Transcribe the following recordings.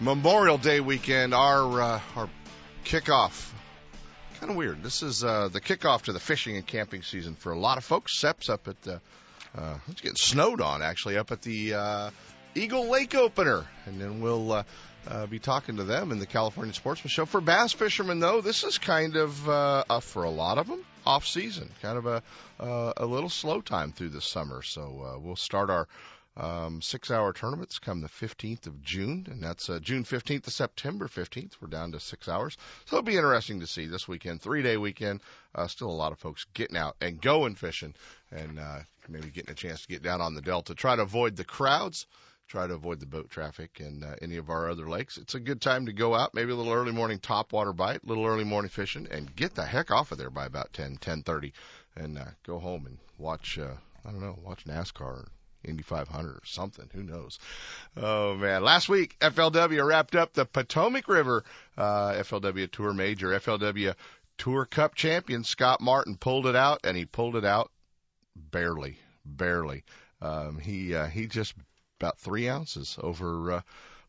Memorial Day weekend, our uh, our kickoff. Kind of weird. This is uh, the kickoff to the fishing and camping season for a lot of folks. Seps up at the, uh, it's getting snowed on actually up at the uh, Eagle Lake opener, and then we'll uh, uh, be talking to them in the California Sportsman Show. For bass fishermen, though, this is kind of uh, for a lot of them off season, kind of a uh, a little slow time through the summer. So uh, we'll start our um, six hour tournaments come the 15th of June, and that's uh, June 15th to September 15th. We're down to six hours. So it'll be interesting to see this weekend, three day weekend. Uh, still a lot of folks getting out and going fishing and uh, maybe getting a chance to get down on the Delta. Try to avoid the crowds, try to avoid the boat traffic and uh, any of our other lakes. It's a good time to go out, maybe a little early morning topwater bite, a little early morning fishing, and get the heck off of there by about 10, 10.30 and uh, go home and watch, uh, I don't know, watch NASCAR Indy 500 or something. Who knows? Oh man! Last week, FLW wrapped up the Potomac River uh, FLW Tour Major. FLW Tour Cup champion Scott Martin pulled it out, and he pulled it out barely, barely. Um, he uh, he just about three ounces over uh,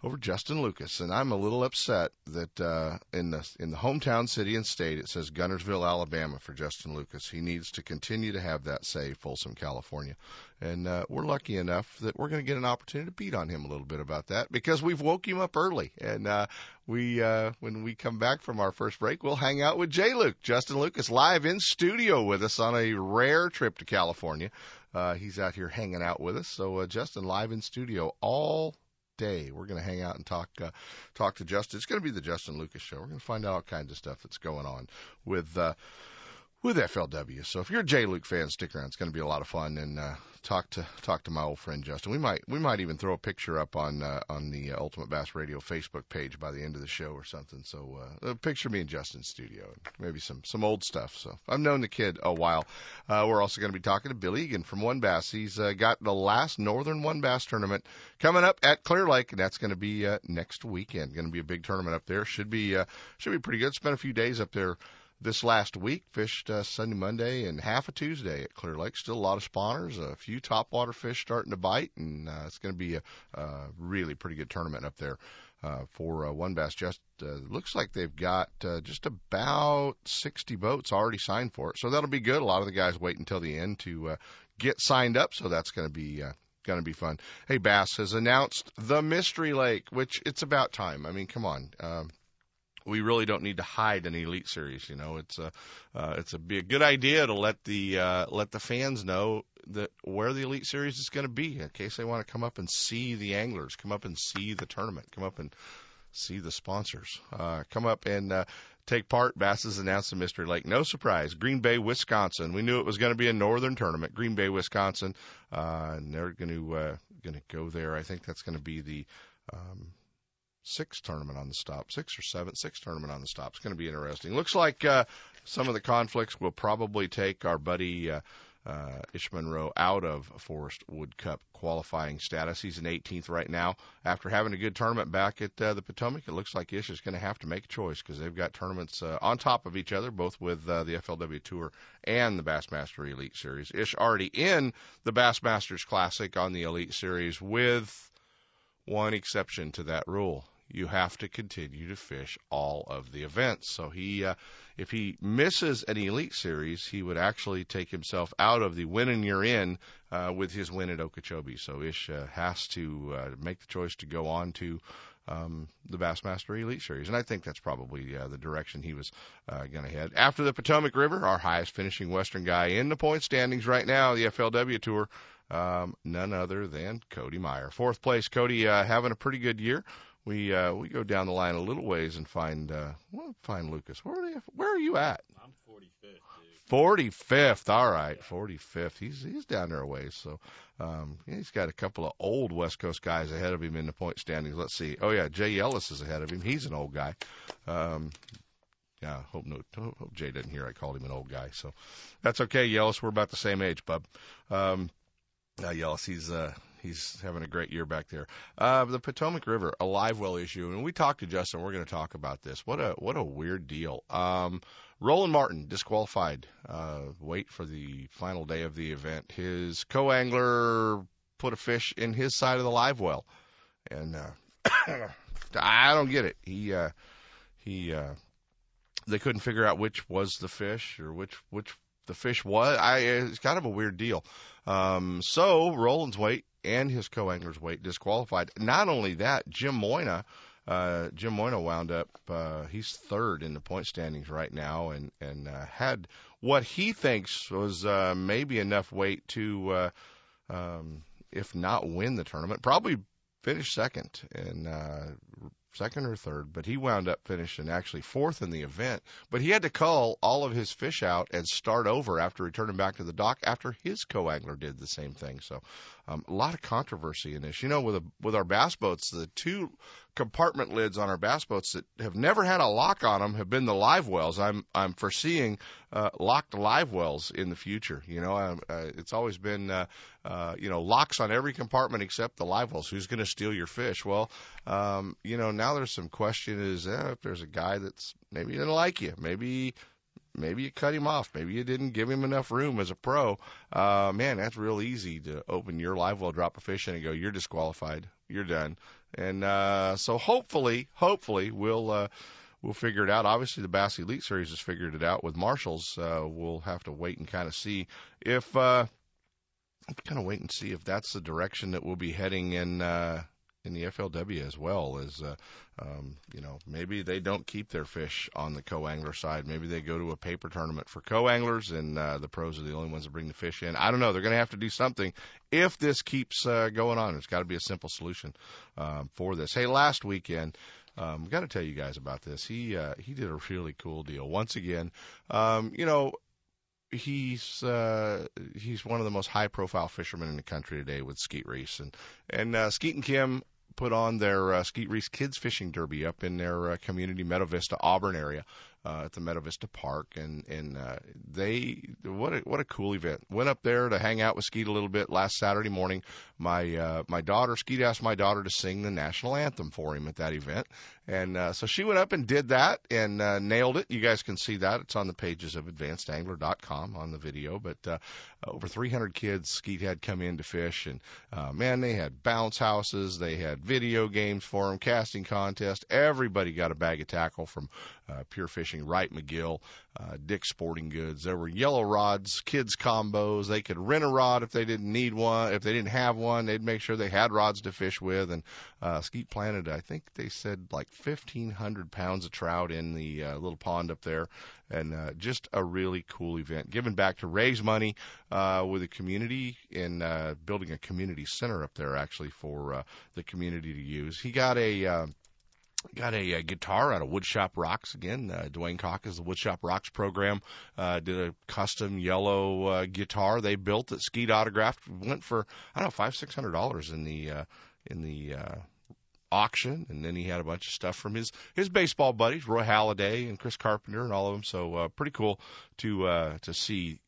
over Justin Lucas, and I'm a little upset that uh, in the in the hometown city and state it says Guntersville, Alabama for Justin Lucas. He needs to continue to have that say Folsom, California, and uh, we're lucky enough that we're going to get an opportunity to beat on him a little bit about that because we've woke him up early, and uh, we uh, when we come back from our first break, we'll hang out with Jay Luke, Justin Lucas, live in studio with us on a rare trip to California. Uh, he's out here hanging out with us. So uh, Justin live in studio all day. We're going to hang out and talk uh, talk to Justin. It's going to be the Justin Lucas show. We're going to find out all kinds of stuff that's going on with uh, with FLW. So if you're a J Luke fan, stick around. It's going to be a lot of fun and uh, talk to talk to my old friend Justin. We might we might even throw a picture up on uh, on the uh, Ultimate Bass Radio Facebook page by the end of the show or something. So uh, a picture me in Justin's studio and maybe some some old stuff. So I've known the kid a while. Uh, we're also going to be talking to Bill Egan from WON Bass. He's uh, got the last Northern WON Bass tournament coming up at Clear Lake, and that's going to be uh, next weekend. Going to be a big tournament up there. Should be uh, should be pretty good. Spent a few days up there this last week. Fished uh, Sunday, Monday, and half a Tuesday at Clear Lake. Still a lot of spawners, a few topwater fish starting to bite, and uh, it's going to be a, a really pretty good tournament up there. Uh, for uh, WON Bass, just uh, looks like they've got uh, just about 60 boats already signed for it, so that'll be good. A lot of the guys wait until the end to uh, get signed up, so that's going to be uh, going to be fun. Hey, Bass has announced the Mystery Lake, which it's about time. I mean, come on. Um, we really don't need to hide an elite series. You know, it's a uh, it's a be a good idea to let the uh, let the fans know that where the elite series is going to be in case they want to come up and see the anglers, come up and see the tournament, come up and see the sponsors, uh, come up and uh, take part. Bass has announced the Mystery Lake. No surprise, Green Bay, Wisconsin. We knew it was going to be a northern tournament. Green Bay, Wisconsin, uh, and they're going to uh, going to go there. I think that's going to be the um, sixth tournament on the stop, six or seven, six tournament on the stop. It's going to be interesting. Looks like uh, some of the conflicts will probably take our buddy uh, uh, Ish Monroe out of Forrest Wood Cup qualifying status. He's in 18th right now. After having a good tournament back at uh, the Potomac, it looks like Ish is going to have to make a choice because they've got tournaments uh, on top of each other, both with uh, the FLW Tour and the Bassmaster Elite Series. Ish already in the Bassmasters Classic on the Elite Series with one exception to that rule you have to continue to fish all of the events. So he, uh, if he misses an elite series, he would actually take himself out of the win and you're in uh, with his win at Okeechobee. So Ish uh, has to uh, make the choice to go on to um, the Bassmaster Elite Series, and I think that's probably uh, the direction he was uh, going to head. After the Potomac River, our highest finishing Western guy in the point standings right now, the FLW Tour, um, none other than Cody Meyer. Fourth place, Cody uh, having a pretty good year we uh, we go down the line a little ways and find uh, well, find Lucas. Where are you? Where are you at? I'm 45th. Forty fifth. All right, forty fifth. He's he's down there a ways. So um, he's got a couple of old West Coast guys ahead of him in the point standings. Let's see. Oh yeah, Jay Yelas is ahead of him. He's an old guy. Um, yeah, hope no hope Jay didn't hear I called him an old guy. So that's okay, Yelas. We're about the same age, bub. Um, uh, Yelas, he's uh, he's having a great year back there. Uh, the Potomac River, a live well issue, and we talked to Justin. We're going to talk about this. What a what a weird deal. Um, Roland Martin disqualified. Uh, wait for the final day of the event. His co-angler put a fish in his side of the live well, and uh, I don't get it. He uh, he uh, they couldn't figure out which was the fish or which which the fish was. I it's kind of a weird deal. Um, so Roland's weight and his co-angler's weight disqualified. Not only that, Jim Moynagh, uh, Jim Moynagh wound up. Uh, he's third in the point standings right now, and and uh, had what he thinks was uh, maybe enough weight to, uh, um, if not win the tournament, probably finish second and uh, second or third, but he wound up finishing actually fourth in the event. But he had to cull all of his fish out and start over after returning back to the dock after his co-angler did the same thing. So um, a lot of controversy in this. You know, with a, with our bass boats, the two compartment lids on our bass boats that have never had a lock on them have been the live wells. I'm I'm foreseeing uh, locked live wells in the future. You know, uh, it's always been uh, uh, you know locks on every compartment except the live wells. Who's going to steal your fish? Well, um, you know now there's some question is eh, if there's a guy that's maybe didn't like you, maybe maybe you cut him off. Maybe you didn't give him enough room as a pro. Uh, man, that's real easy to open your live well, drop a fish in, and go, you're disqualified. You're done. And uh, so hopefully, hopefully we'll uh, we'll figure it out. Obviously, the Bass Elite Series has figured it out with Marshalls. Uh, we'll have to wait and kind of see if uh, kind of wait and see if that's the direction that we'll be heading in. Uh, in the FLW as well as uh, um, you know maybe they don't keep their fish on the co-angler side. Maybe they go to a paper tournament for co-anglers, and uh, the pros are the only ones that bring the fish in. I don't know. They're going to have to do something if this keeps uh, going on. It's got to be a simple solution um, for this. Hey, last weekend. Um, got to tell you guys about this. He uh, he did a really cool deal. Once again, um, you know, he's uh, he's one of the most high profile fishermen in the country today with Skeet Reese and and uh, Skeet and Kim put on their uh, Skeet Reese Kids Fishing Derby up in their uh, community Meadow Vista Auburn area uh, at the Meadow Vista Park, and and uh, they what a what a cool event. Went up there to hang out with Skeet a little bit last Saturday morning. My uh, my daughter Skeet asked my daughter to sing the national anthem for him at that event, and uh, so she went up and did that and uh, nailed it. You guys can see that it's on the pages of AdvancedAngler.com on the video. But uh, over 300 kids Skeet had come in to fish, and uh, man, they had bounce houses, they had video games for them, casting contest. Everybody got a bag of tackle from uh, Pure Fishing, Wright McGill, uh, Dick's Sporting Goods. There were yellow rods, kids combos. They could rent a rod if they didn't need one. If they didn't have one, they'd make sure they had rods to fish with. And uh, Skeet planted, I think they said like 1,500 pounds of trout in the uh, little pond up there. And uh, just a really cool event. Giving back to raise money uh, with the community and uh, building a community center up there actually for uh, the community to use. He got a. Uh, Got a, a guitar out of Woodshop Rocks again. Uh, Dwayne Cock is the Woodshop Rocks program. Uh, did a custom yellow uh, guitar they built that Skeet autographed. Went for I don't know five six hundred dollars in the uh, in the uh, auction, and then he had a bunch of stuff from his his baseball buddies, Roy Halladay and Chris Carpenter, and all of them. So uh, pretty cool to uh, to see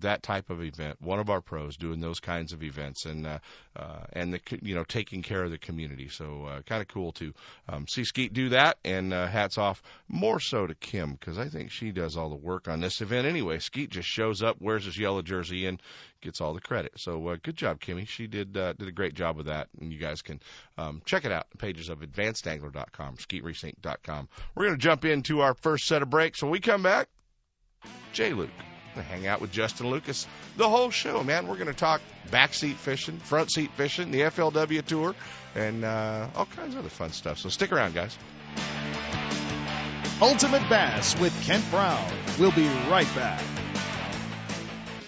that type of event, one of our pros doing those kinds of events, and uh, uh, and the you know taking care of the community. So uh, kind of cool to um, see Skeet do that, and uh, hats off more so to Kim because I think she does all the work on this event anyway. Skeet just shows up, wears his yellow jersey, and gets all the credit. So uh, good job, Kimmy. She did uh, did a great job with that, and you guys can um, check it out. Pages of AdvancedAngler.com, SkeetReefSync.com. We're going to jump into our first set of breaks. When we come back, Jay Luke to hang out with Justin Lucas the whole show, man. We're going to talk backseat fishing, front seat fishing, the FLW tour, and uh, all kinds of other fun stuff. So stick around, guys. Ultimate Bass with Kent Brown. We'll be right back.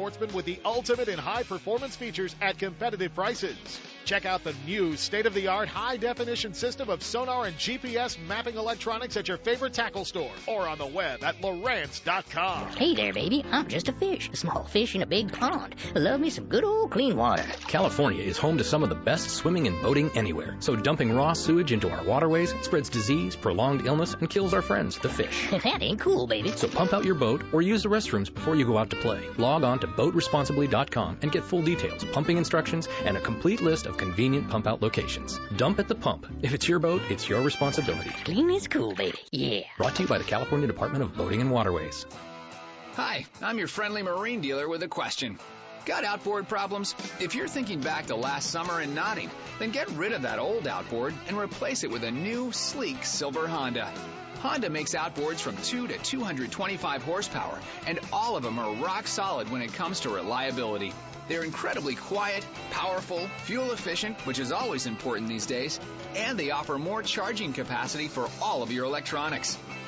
sportsmen with the ultimate in high performance features at competitive prices. Check out the new state of the art high definition system of sonar and GPS mapping electronics at your favorite tackle store or on the web at Lowrance.com. Hey there, baby. I'm just a fish, a small fish in a big pond. Love me some good old clean water. California is home to some of the best swimming and boating anywhere. So dumping raw sewage into our waterways spreads disease, prolonged illness, and kills our friends, the fish. that ain't cool, baby. So pump out your boat or use the restrooms before you go out to play. Log on to boatresponsibly.com and get full details, pumping instructions, and a complete list of convenient pump out locations. Dump at the pump. If it's your boat, it's your responsibility. Clean is cool, baby. Yeah. Brought to you by the California Department of Boating and Waterways. Hi, I'm your friendly marine dealer with a question. Got outboard problems? If you're thinking back to last summer and nodding, then get rid of that old outboard and replace it with a new, sleek silver Honda. Honda makes outboards from 2 to 225 horsepower, and all of them are rock solid when it comes to reliability. They're incredibly quiet, powerful, fuel efficient, which is always important these days, and they offer more charging capacity for all of your electronics.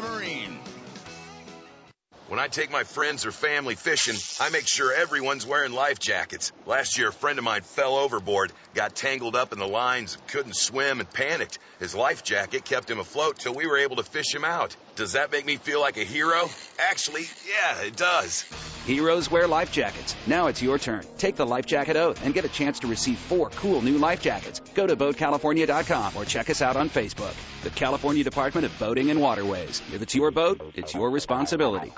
Marine. When I take my friends or family fishing, I make sure everyone's wearing life jackets. Last year, a friend of mine fell overboard, got tangled up in the lines, couldn't swim, and panicked. His life jacket kept him afloat till we were able to fish him out. Does that make me feel like a hero? Actually, yeah, it does. Heroes wear life jackets. Now it's your turn. Take the life jacket oath and get a chance to receive four cool new life jackets. Go to BoatCalifornia.com or check us out on Facebook. The California Department of Boating and Waterways. If it's your boat, it's your responsibility.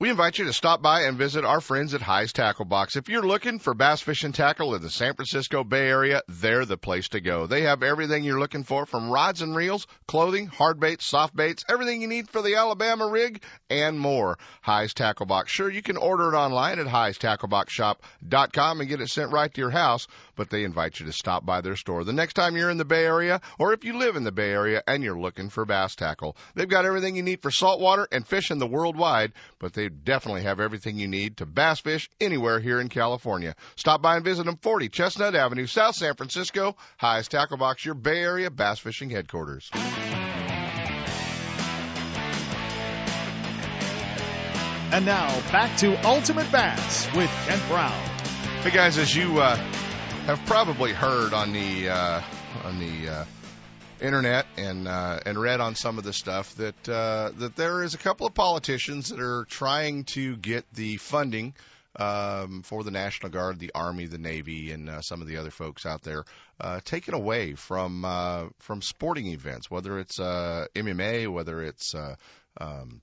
We invite you to stop by and visit our friends at Hi's Tackle Box. If you're looking for bass fishing tackle in the San Francisco Bay Area, they're the place to go. They have everything you're looking for from rods and reels, clothing, hard baits, soft baits, everything you need for the Alabama rig, and more. Hi's Tackle Box. Sure, you can order it online at highstackleboxshop.com and get it sent right to your house, but they invite you to stop by their store the next time you're in the Bay Area or if you live in the Bay Area and you're looking for bass tackle. They've got everything you need for saltwater and fishing the worldwide, but they definitely have everything you need to bass fish anywhere here in California. Stop by and visit them 40 Chestnut Avenue, South San Francisco. Highest Tackle Box, your Bay Area bass fishing headquarters. And now back to Ultimate Bass with Kent Brown. Hey guys, as you uh, have probably heard on the uh, on the uh, internet and uh, and read on some of the stuff that uh, that there is a couple of politicians that are trying to get the funding um, for the National Guard, the Army, the Navy, and uh, some of the other folks out there uh, taken away from from sporting events, whether it's MMA, whether it's um,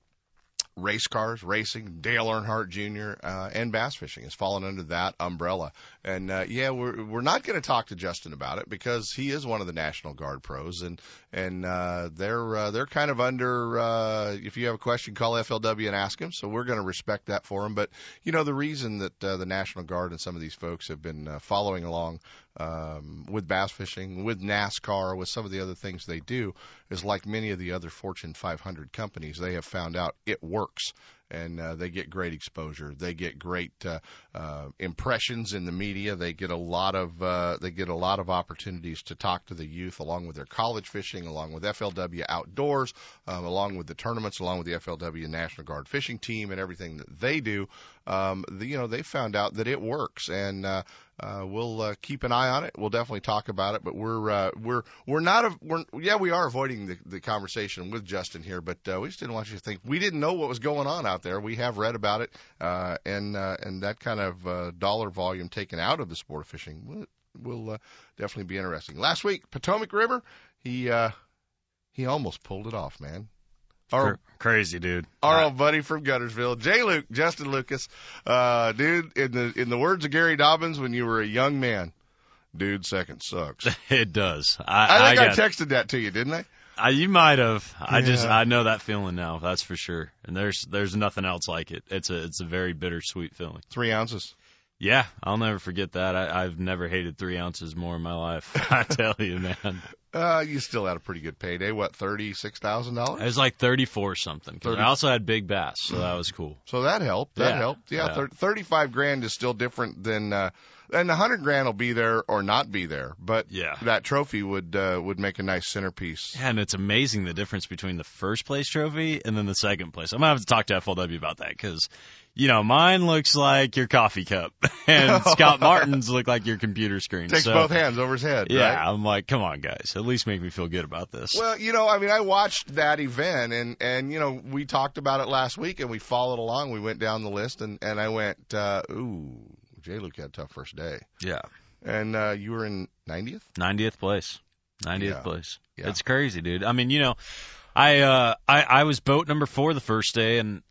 race cars, racing, Dale Earnhardt Jr. Uh, and bass fishing has fallen under that umbrella. And uh, yeah, we're we're not going to talk to Justin about it because he is one of the National Guard pros, and and uh, they're uh, they're kind of under. Uh, if you have a question, call FLW and ask him. So we're going to respect that for him. But you know, the reason that uh, the National Guard and some of these folks have been uh, following along um, with bass fishing, with NASCAR, with some of the other things they do, is like many of the other Fortune 500 companies, they have found out it works. And uh, they get great exposure. They get great uh, uh, impressions in the media. They get a lot of uh, they get a lot of opportunities to talk to the youth, along with their college fishing, along with FLW outdoors, um, along with the tournaments, along with the FLW National Guard fishing team, and everything that they do. Um, the, you know, they found out that it works, and uh, uh, we'll uh, keep an eye on it. We'll definitely talk about it, but we're uh, we're we're not a, we're yeah we are avoiding the, the conversation with Justin here, but uh, we just didn't want you to think we didn't know what was going on out there. We have read about it, uh, and uh, and that kind of uh, dollar volume taken out of the sport of fishing will, will uh, definitely be interesting. Last week, Potomac River, he uh, he almost pulled it off, man. Our, crazy, dude. Our old buddy from Guntersville, Jay Luke, Justin Lucas, uh, dude. In the in the words of Gary Dobyns, when you were a young man, dude, second sucks. It does. I, I, think I, got, texted that to you, didn't I? I, you might have. I just I know that feeling now. That's for sure. And there's there's nothing else like it. It's a it's a very bittersweet feeling. Three ounces. Yeah, I'll never forget that. I, I've never hated three ounces more in my life. I tell you, man. Uh, you still had a pretty good payday. What, thirty six thousand dollars? It was like 34 something. 'cause 30. I also had big bass, so that was cool. So that helped. That Yeah. helped. Yeah, Yeah. thir- thirty-five grand is still different than, uh, and the hundred grand will be there or not be there. But Yeah. that trophy would uh, would make a nice centerpiece. Yeah, and it's amazing the difference between the first place trophy and then the second place. I'm gonna have to talk to FLW about that because, you know, mine looks like your coffee cup, and Scott Martin's look like your computer screen. Takes so, both hands over his head. Yeah, right? I'm like, come on, guys, at least make me feel good about this. Well, you know, I mean, I watched that event, and and you know, we talked about it last week, and we followed along. We went down the list, and and I went, uh, ooh, J. Luke had a tough first day, yeah, and uh, you were in 90th. 90th place, 90th Yeah. place. Yeah. It's crazy, dude. I mean, you know, I uh, I I was boat number four the first day, and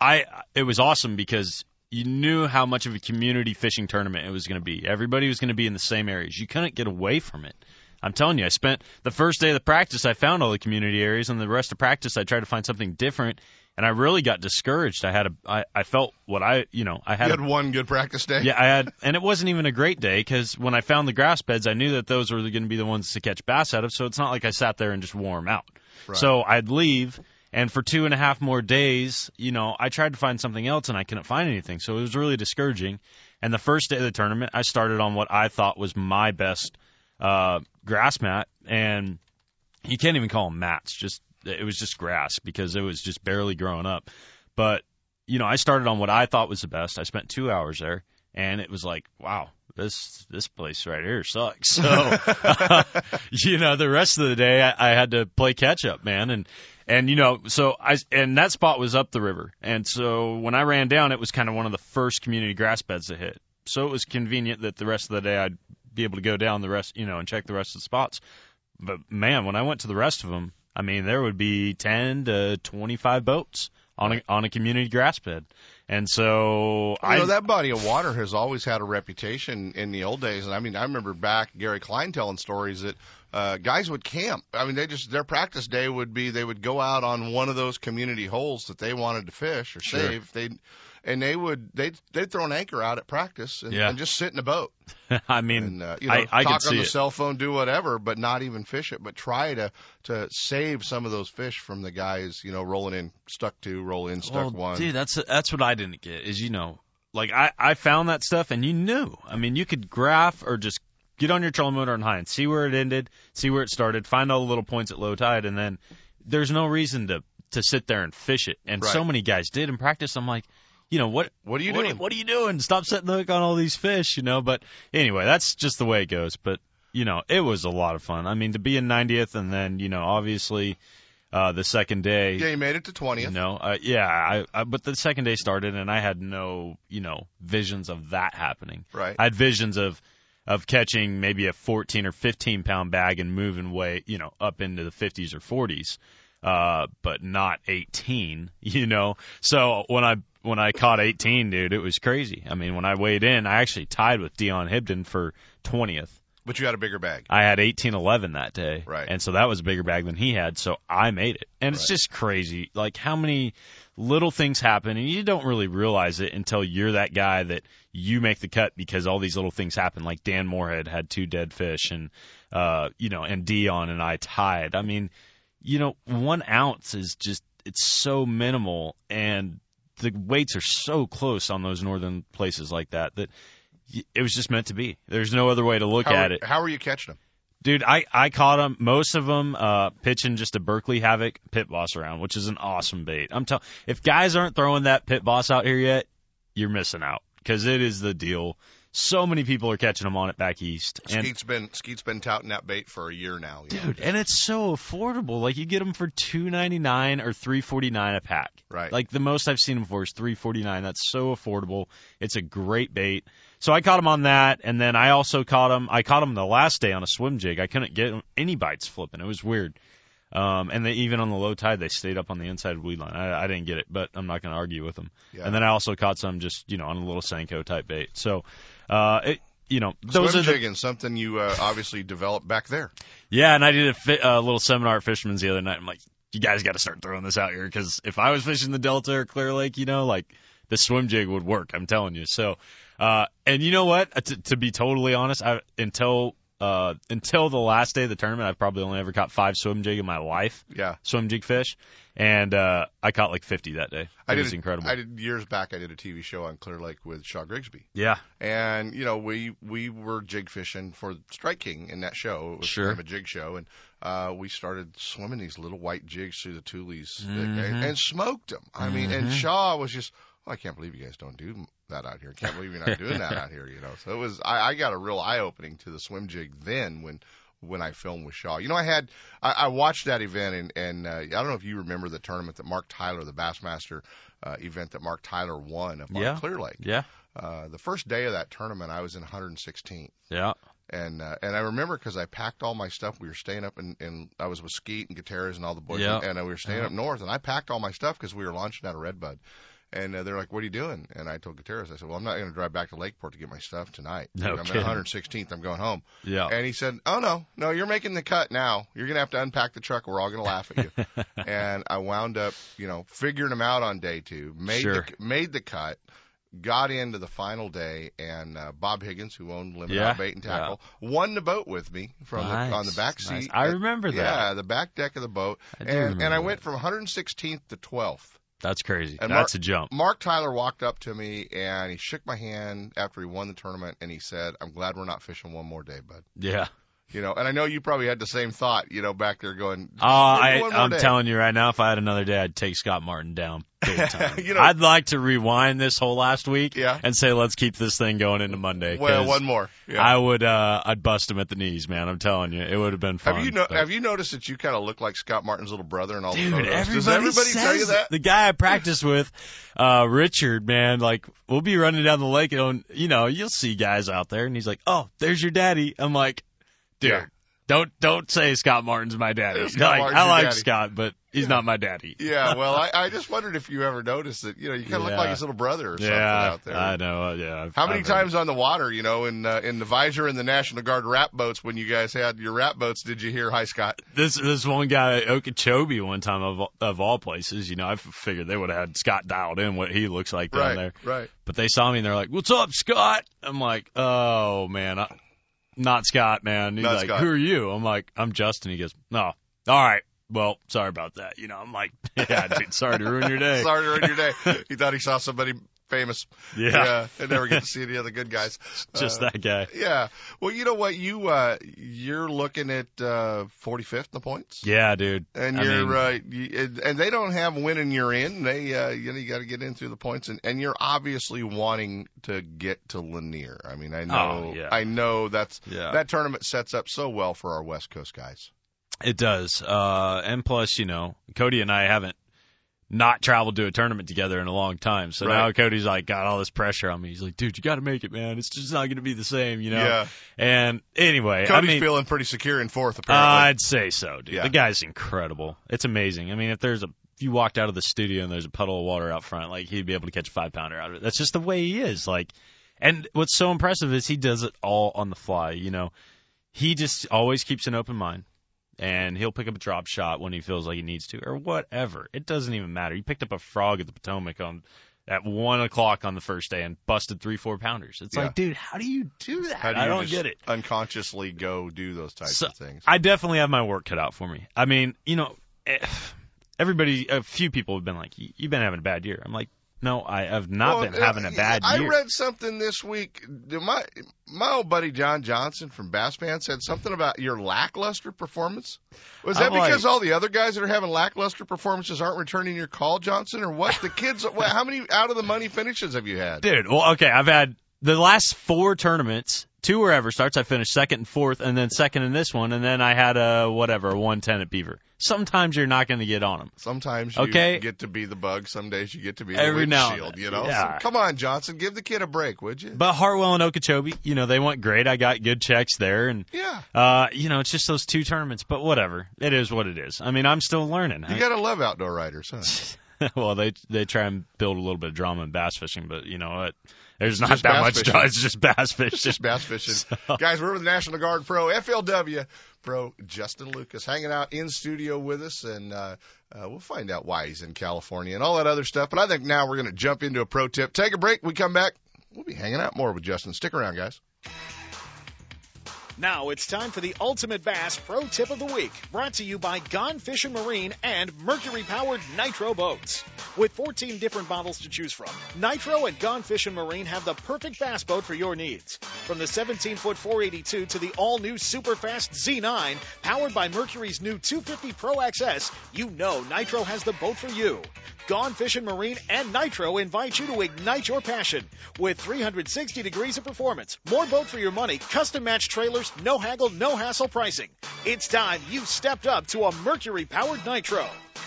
I it was awesome because you knew how much of a community fishing tournament it was going to be. Everybody was going to be in the same areas. You couldn't get away from it. I'm telling you, I spent the first day of the practice. I found all the community areas, and the rest of practice, I tried to find something different. And I really got discouraged. I had a, I, I felt what I, you know, I had, You a, one good practice day. yeah, I had, and it wasn't even a great day because when I found the grass beds, I knew that those were going to be the ones to catch bass out of. So it's not like I sat there and just wore 'em out. Right. So I'd leave, and for two and a half more days, you know, I tried to find something else and I couldn't find anything. So it was really discouraging. And the first day of the tournament, I started on what I thought was my best uh, grass mat, and you can't even call them mats. Just it was just grass because it was just barely growing up. But you know, I started on what I thought was the best. I spent two hours there, and it was like, wow, this this place right here sucks. So, you know, the rest of the day I, I had to play catch up, man, and and you know, so I and that spot was up the river, and so when I ran down, it was kind of one of the first community grass beds to hit. So it was convenient that the rest of the day I'd be able to go down the rest, you know, and check the rest of the spots. But man, when I went to the rest of them, I mean, there would be 10 to 25 boats on a on a community grass bed, and so You I know, that body of water has always had a reputation in the old days. And I mean, I remember back Gary Klein telling stories that uh, guys would camp. I mean, they just, their practice day would be they would go out on one of those community holes that they wanted to fish or Sure. save. They and they would, they'd, they'd throw an anchor out at practice and, Yeah. and just sit in a boat I mean, and, uh, you know, I, I talk on the it. cell phone, do whatever, but not even fish it, but try to, to save some of those fish from the guys, you know, rolling in stuck two, roll in stuck well, one. dude, that's that's what I didn't get. Is you know, like I I found that stuff and you knew. I mean, you could graph or just get on your trolling motor and high and see where it ended, see where it started, find all the little points at low tide, and then there's no reason to to sit there and fish it. And so many guys did in practice. I'm like, you know what? What are you what, doing? What are you doing? Stop setting the hook on all these fish, you know. But anyway, that's just the way it goes. But you know, it was a lot of fun. I mean, to be in 90th and then you know, obviously, uh, the second day. yeah, you made it to 20th. You know, uh, yeah, I, I, but the second day started and I had no, you know, visions of that happening. Right. I had visions of, of catching maybe a 14 or 15 pound bag and moving way, you know, up into the 50s or 40s, uh, but not 18, you know. So when I, when I caught 18, dude, it was crazy. I mean, when I weighed in, I actually tied with Dion Hibdon for 20th. But you had a bigger bag. I had 1811 that day. Right. And so that was a bigger bag than he had, so I made it. And it's Right. just crazy like how many little things happen and you don't really realize it until you're that guy that you make the cut because all these little things happen like Dan Morehead had two dead fish and uh you know and Dion and I tied. I mean, you know, 1 ounce is just it's so minimal and the weights are so close on those northern places like that that it was just meant to be. There's no other way to look how, at it. How are you catching them? Dude, I I caught them most of them uh pitching just a Berkley Havoc pit boss around, which is an awesome bait. I'm telling if guys aren't throwing that pit boss out here yet, you're missing out because it is the deal. So many people are catching them on it back east, and Skeet's been Skeet's been touting that bait for a year now. you know, dude, and it's so affordable. Like you get them for two ninety nine or three forty nine a pack. Right. Like the most I've seen them for is three forty nine. That's so affordable. It's a great bait. So I caught them on that, and then I also caught them. I caught them the last day on a swim jig. I couldn't get any bites flipping. It was weird. Um, and they even on the low tide they stayed up on the inside weed line. I, I didn't get it, but I'm not going to argue with them. Yeah. And then I also caught some just you know on a little Senko type bait. So, uh, it, you know those swim are the, something you uh, obviously developed back there. yeah, and I did a fi- uh, little seminar at Fisherman's the other night. I'm like, you guys got to start throwing this out here because if I was fishing the Delta or Clear Lake, you know, like the swim jig would work. I'm telling you. So, uh, and you know what? Uh, To, to be totally honest, I until uh until the last day of the tournament, I've probably only ever caught five swim jig in my life, Yeah, swim jig fish, and uh I caught like 50 that day. It I was did. incredible. I did years back. I did a TV show on Clear Lake with Shaw Grigsby, yeah, and you know we we were jig fishing for Strike King in that show. It was Sure. kind of a jig show, and uh, we started swimming these little white jigs through the Tules Mhm. and, and smoked them. I mean, and Mhm. Shaw was just. Oh, I can't believe you guys don't do that out here. Can't believe you're not doing that out here. You know, so it was. I, I got a real eye opening to the swim jig then when when I filmed with Shaw. You know, I had I, I watched that event and and uh, I don't know if you remember the tournament that Mark Tyler, the Bassmaster uh, event that Mark Tyler won up Yeah. on Clear Lake. yeah, Uh, the first day of that tournament, I was in 116th. yeah. And uh, and I remember because I packed all my stuff. We were staying up in, in I was with Skeet and Gutierrez and all the boys, Yeah. and uh, we were staying Yeah. up north. And I packed all my stuff because we were launching out of Redbud. And uh, they're like, "What are you doing?" And I told Gutierrez, I said, "Well, I'm not going to drive back to Lakeport to get my stuff tonight. No I'm kidding. at 116th. I'm going home." Yeah. And he said, "Oh no, no, you're making the cut now. You're going to have to unpack the truck. We're all going to laugh at you." and I wound up, you know, figuring them out on day two. Made Sure. the made the cut. Got into the final day, and uh, Bob Higgins, who owned Limit Yeah, Out Bait and Tackle, won the boat with me from Nice, the on the back seat. nice. I remember that. Yeah, the back deck of the boat, I do and and I that. went from 116th to 12th. That's crazy. And That's Mark- a jump. Mark Tyler walked up to me and he shook my hand after he won the tournament, and he said, "I'm glad we're not fishing one more day, bud." Yeah. You know, and I know you probably had the same thought, you know, back there going, Oh, I, I'm day." telling you right now, if I had another day, I'd take Scott Martin down big time. You know- I'd like to rewind this whole last week Yeah. and say, let's keep this thing going into Monday. Well, one more. Yeah. I would, uh, I'd bust him at the knees, man. I'm telling you, it would have been fun. have you no, have you noticed that you kind of look like Scott Martin's little brother and all Dude, the photos? everybody, Does everybody says tell you that? The guy I practice with, uh, Richard, man, like we'll be running down the lake and you know you'll see guys out there, and he's like, "Oh, there's your daddy." I'm like, "Dude, Yeah. don't don't say Scott Martin's my daddy. Scott like, I like daddy. Scott, but he's not my daddy." Yeah, well, I, I just wondered if you ever noticed that, you know, you kind of look like his little brother or something yeah, out there. I know. uh, Yeah. I've- How many I've times on the water, you know, in uh, in the visor and the National Guard rap boats when you guys had your rap boats, did you hear "Hi Scott"? this this one guy at Okeechobee one time of all- of all places, you know, I figured they would have had Scott dialed in what he looks like down Right, there. right. But they saw me and they're like, "What's up, Scott?" I'm like, "Oh man, I, not Scott, man." He's Not like, Scott. "Who are you?" I'm like, "I'm Justin." He goes, "No, all right, well, sorry about that." You know, I'm like, "Yeah, dude, sorry to ruin your day." Sorry to ruin your day. he thought he saw somebody famous. Yeah. I never get to see any of the good guys. Just Uh, that guy. Yeah. Well, you know what? You uh, you're looking at uh, 45th in the points. Yeah, dude. And I you're mean, uh, you, and they don't have winning you're in. They uh, you know you got to get in through the points, and and you're obviously wanting to get to Lanier. I mean, I know Oh, yeah. I know that's Yeah. that tournament sets up so well for our West Coast guys. It does. Uh, and plus, you know, Cody and I haven't not traveled to a tournament together in a long time. So now Cody's like got all this pressure on me. He's like, dude, you got to make it, man. It's just not going to be the same, you know? Yeah. And anyway, Cody's I mean, feeling pretty secure in fourth apparently. I'd say so, dude. Yeah. The guy's incredible. It's amazing. I mean, if there's a if you walked out of the studio and there's a puddle of water out front, like he'd be able to catch a five pounder out of it. That's just the way he is. Like, and what's so impressive is he does it all on the fly. You know, he just always keeps an open mind, and he'll pick up a drop shot when he feels like he needs to, or whatever. It doesn't even matter. He picked up a frog at the Potomac on at one o'clock on the first day and busted three four pounders. It's Yeah. like, dude, how do you do that? How do I don't get it. Unconsciously go do those types So, of things. I definitely have my work cut out for me. I mean, you know, eh, everybody, a few people have been like, "You've been having a bad year." I'm like, No, I have not Well, been having a bad I year. I read something this week. My my old buddy John Johnson from Bass Fan said something about your lackluster performance. Was that I'm like- because all the other guys that are having lackluster performances aren't returning your call, Johnson, or what? The kids, how many out of the money finishes have you had? Dude, well, okay, I've had the last four tournaments, two were EverStarts. I finished second and fourth, and then second in this one, and then I had a whatever, a 110 at Beaver. Sometimes you're not going to get on them. Sometimes you Okay. get to be the bug. Some days you get to be Every the now and windshield. You know, Yeah. So come on, Johnson, give the kid a break, would you? But Hartwell and Okeechobee, you know, they went great. I got good checks there, and yeah, uh, you know, it's just those two tournaments. But whatever, it is what it is. I mean, I'm still learning. you gotta love outdoor riders, huh? well, they they try and build a little bit of drama in bass fishing, but you know what? There's not just that much fishing. drama. It's just bass fishing. just bass fishing. Guys, we're with the National Guard Pro, FLW Pro, Justin Lucas, hanging out in studio with us, and uh, uh, we'll find out why he's in California and all that other stuff. But I think now we're going to jump into a pro tip. Take a break. We come back. We'll be hanging out more with Justin. Stick around, guys. Now it's time for the Ultimate Bass Pro Tip of the Week, brought to you by Gone Fishing Marine and Mercury powered Nitro Boats. With 14 different models to choose from, Nitro and Gone Fishing Marine have the perfect bass boat for your needs. From the 17 foot 482 to the all new super fast Z9, powered by Mercury's new 250 Pro XS, you know Nitro has the boat for you. Gone Fishing Marine and Nitro invite you to ignite your passion with 360 degrees of performance, more boat for your money, custom match trailers, no haggle, no hassle pricing. It's time you stepped up to a Mercury powered Nitro.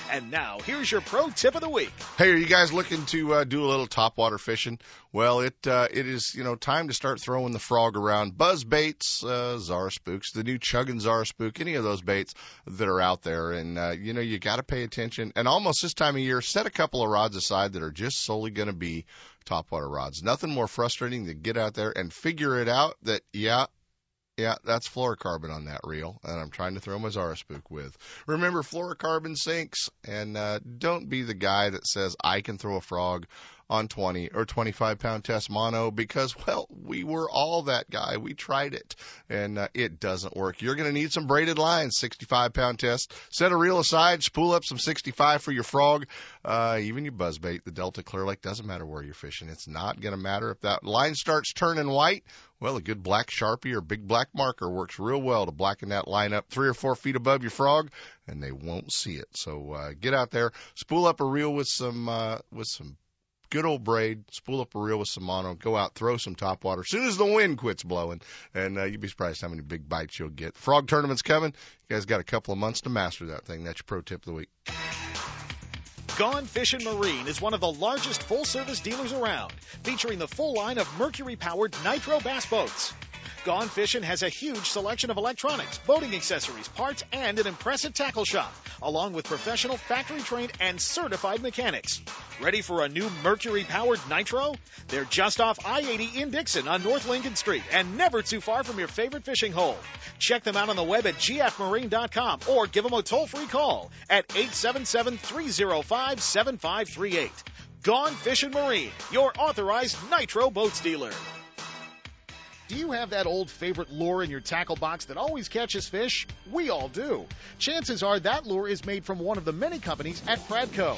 And now here's your pro tip of the week. Hey, are you guys looking to uh, do a little topwater fishing? Well, it uh, it is you know time to start throwing the frog around. Buzz baits, uh, Zara spooks, the new chugging Zara spook, any of those baits that are out there, and uh, you know you got to pay attention. And almost this time of year, set a couple of rods aside that are just solely going to be topwater rods. Nothing more frustrating than get out there and figure it out that yeah. Yeah, that's fluorocarbon on that reel, and I'm trying to throw my Zara spook with. Remember, fluorocarbon sinks, and uh, don't be the guy that says I can throw a frog on 20 or 25 pound test mono because, well, we were all that guy. We tried it and uh, it doesn't work. You're going to need some braided lines, 65 pound test. Set a reel aside, spool up some 65 for your frog, uh, even your buzzbait, the Delta Clear Lake. Doesn't matter where you're fishing. It's not going to matter if that line starts turning white. Well, a good black sharpie or big black marker works real well to blacken that line up three or four feet above your frog, and they won't see it. So uh, get out there, spool up a reel with some uh, with some good old braid, spool up a reel with some mono, go out, throw some top water. As soon as the wind quits blowing, and uh, you'd be surprised how many big bites you'll get. Frog tournament's coming. You guys got a couple of months to master that thing. That's your pro tip of the week. Gone Fishing Marine is one of the largest full service dealers around, featuring the full line of Mercury powered Nitro bass boats. Gone Fishing has a huge selection of electronics, boating accessories, parts, and an impressive tackle shop, along with professional factory trained and certified mechanics. Ready for a new Mercury powered Nitro? They're just off I 80 in Dixon on North Lincoln Street and never too far from your favorite fishing hole. Check them out on the web at gfmarine.com or give them a toll free call at 877 305 7538. Gone Fishing Marine, your authorized Nitro boats dealer. Do you have that old favorite lure in your tackle box that always catches fish? We all do. Chances are that lure is made from one of the many companies at Pradco.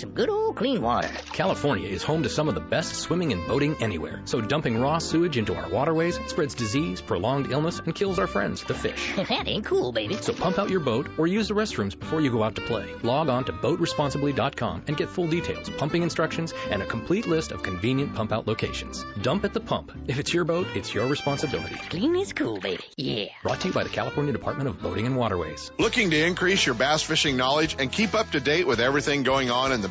some good old clean water. California is home to some of the best swimming and boating anywhere. So dumping raw sewage into our waterways spreads disease, prolonged illness, and kills our friends, the fish. that ain't cool, baby. So pump out your boat or use the restrooms before you go out to play. Log on to boatresponsibly.com and get full details, pumping instructions, and a complete list of convenient pump out locations. Dump at the pump. If it's your boat, it's your responsibility. Clean is cool, baby. Yeah. Brought to you by the California Department of Boating and Waterways. Looking to increase your bass fishing knowledge and keep up to date with everything going on in the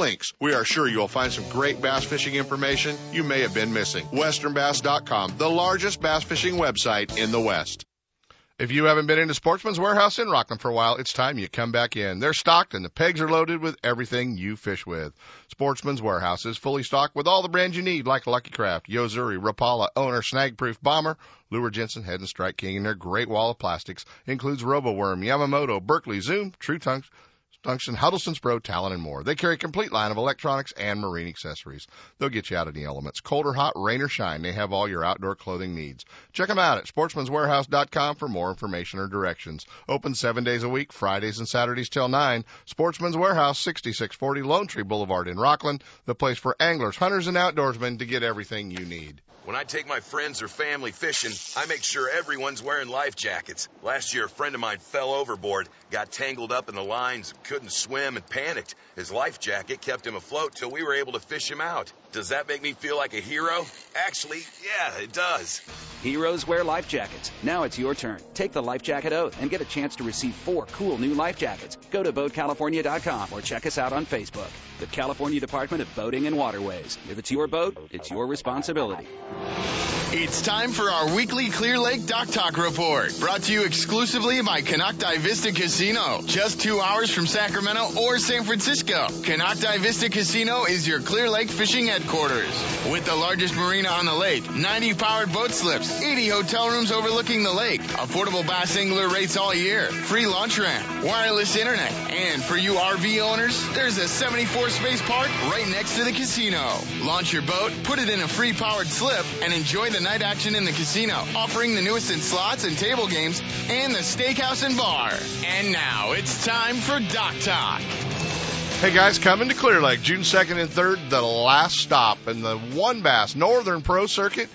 links. We are sure you'll find some great bass fishing information you may have been missing. westernbass.com, the largest bass fishing website in the West. If you haven't been into Sportsman's Warehouse in Rocklin for a while, it's time you come back in. They're stocked and the pegs are loaded with everything you fish with. Sportsman's Warehouse is fully stocked with all the brands you need, like Lucky Craft, Yo-Zuri, Rapala, Owner, Snagproof, Bomber, Luhr-Jensen, Head and Strike King, and their great wall of plastics includes RoboWorm, Yamamoto, Berkley, Zoom, True Tongues, Tungsten, Huddleston Pro, Talon, and more. They carry a complete line of electronics and marine accessories. They'll get you out of the elements. Cold or hot, rain or shine, they have all your outdoor clothing needs. Check them out at sportsmanswarehouse.com for more information or directions. Open seven days a week, Fridays and Saturdays till 9. Sportsman's Warehouse, 6640 Lone Tree Boulevard in Rocklin, the place for anglers, hunters, and outdoorsmen to get everything you need. When I take my friends or family fishing, I make sure everyone's wearing life jackets. Last year, a friend of mine fell overboard, got tangled up in the lines, couldn't swim, and panicked. His life jacket kept him afloat till we were able to fish him out. Does that make me feel like a hero? Actually, yeah, it does. Heroes wear life jackets. Now it's your turn. Take the life jacket oath and get a chance to receive four cool new life jackets. Go to boatcalifornia.com or check us out on Facebook. The California Department of Boating and Waterways. If it's your boat, it's your responsibility. It's time for our weekly Clear Lake Dock Talk report, brought to you exclusively by Konocti Vista Casino, just two hours from Sacramento or San Francisco. Konocti Vista Casino is your Clear Lake fishing headquarters. With the largest marina on the lake, 90 powered boat slips, 80 hotel rooms overlooking the lake, affordable bass angler rates all year, free launch ramp, wireless internet, and for you RV owners, there's a 74 space park right next to the casino. Launch your boat, put it in a free powered slip, and enjoy the night action in the casino, offering the newest in slots and table games, and the steakhouse and bar. And now it's time for Dock Talk. Hey guys, coming to Clear Lake, June 2nd and 3rd, the last stop in the WON Bass Northern Pro Circuit,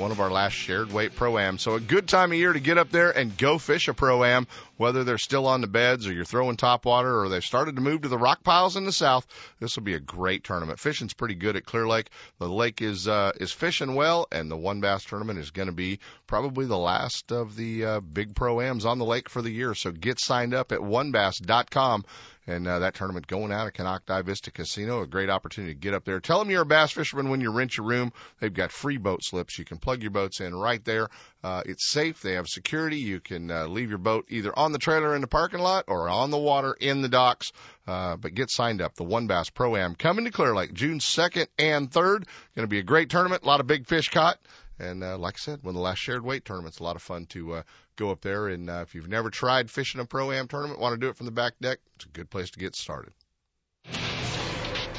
one of our last shared weight pro-am. So a good time of year to get up there and go fish a pro-am, whether they're still on the beds or you're throwing top water or they've started to move to the rock piles in the south. This will be a great tournament. Fishing's pretty good at Clear Lake. The lake is uh, is fishing well, and the WON Bass tournament is going to be probably the last of the uh, big pro-ams on the lake for the year. So get signed up at wonbass.com and uh, that tournament going out at Konocti Vista Casino. A great opportunity to get up there. Tell them you're a bass fisherman when you rent your room. They've got free boat slips. You can plug your boats in right there. Uh, it's safe. They have security. You can uh, leave your boat either on the trailer in the parking lot or on the water in the docks. Uh, but get signed up. The WON Bass Pro Am coming to Clear Lake June 2nd and 3rd. Going to be a great tournament. A lot of big fish caught. And uh, like I said, one of the last shared weight tournaments, a lot of fun to uh, go up there. And uh, if you've never tried fishing a pro am tournament, want to do it from the back deck, it's a good place to get started.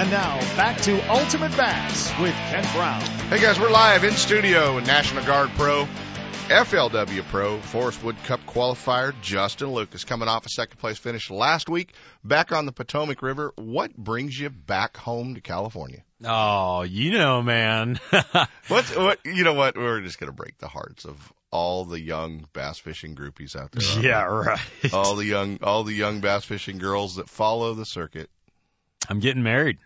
And now back to Ultimate Bass with Kent Brown. Hey guys, we're live in studio with National Guard Pro, FLW Pro, Forrest Wood Cup qualifier Justin Lucas coming off a second place finish last week back on the Potomac River. What brings you back home to California? Oh, you know, man. What's what? You know what? We're just gonna break the hearts of all the young bass fishing groupies out there. yeah, right. All the young, all the young bass fishing girls that follow the circuit. I'm getting married.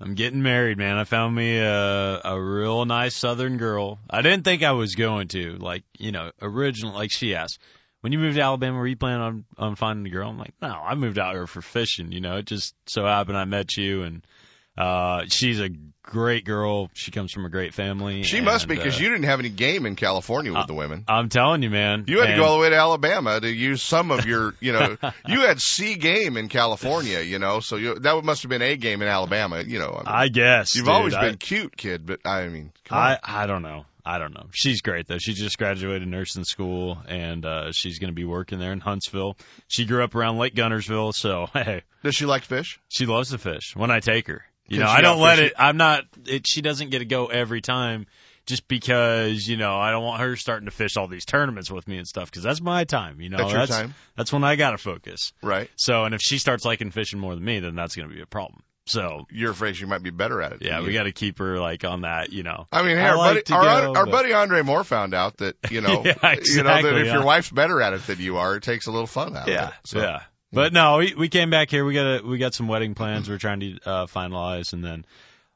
I'm getting married, man. I found me a a real nice Southern girl. I didn't think I was going to, like, you know, original. Like she asked, when you moved to Alabama, were you planning on on finding a girl? I'm like, no, I moved out here for fishing. You know, it just so happened I met you, and Uh, she's a great girl. She comes from a great family. She must be because uh, you didn't have any game in California with the women. I'm telling you, man. You had to go all the way to Alabama to use some of your, you know, you had C game in California, you know, so you, that must have been A game in Alabama, you know. I, mean, I guess you've dude. always I- been cute, kid, but I mean, come on. I I don't know. I don't know. She's great though. She just graduated nursing school and uh she's going to be working there in Huntsville. She grew up around Lake Guntersville, so hey, Does she like fish? she loves to fish. When I take her, you know, I don't let it. I'm not. It, she doesn't get to go every time, just because you know I don't want her starting to fish all these tournaments with me and stuff. Because that's my time. You know, That's your time. That's when I got to focus. Right. So, and if she starts liking fishing more than me, then that's going to be a problem. So, You're afraid she might be better at it. yeah, we got to keep her like on that. You know. I mean, hey, I our like buddy, our, go, our but- buddy Andre Moore found out that you know, Yeah, you know that if yeah. your wife's better at it than you are, it takes a little fun out of Yeah, it. So, yeah. But no, we we came back here. We got a, we got some wedding plans we're trying to uh, finalize, and then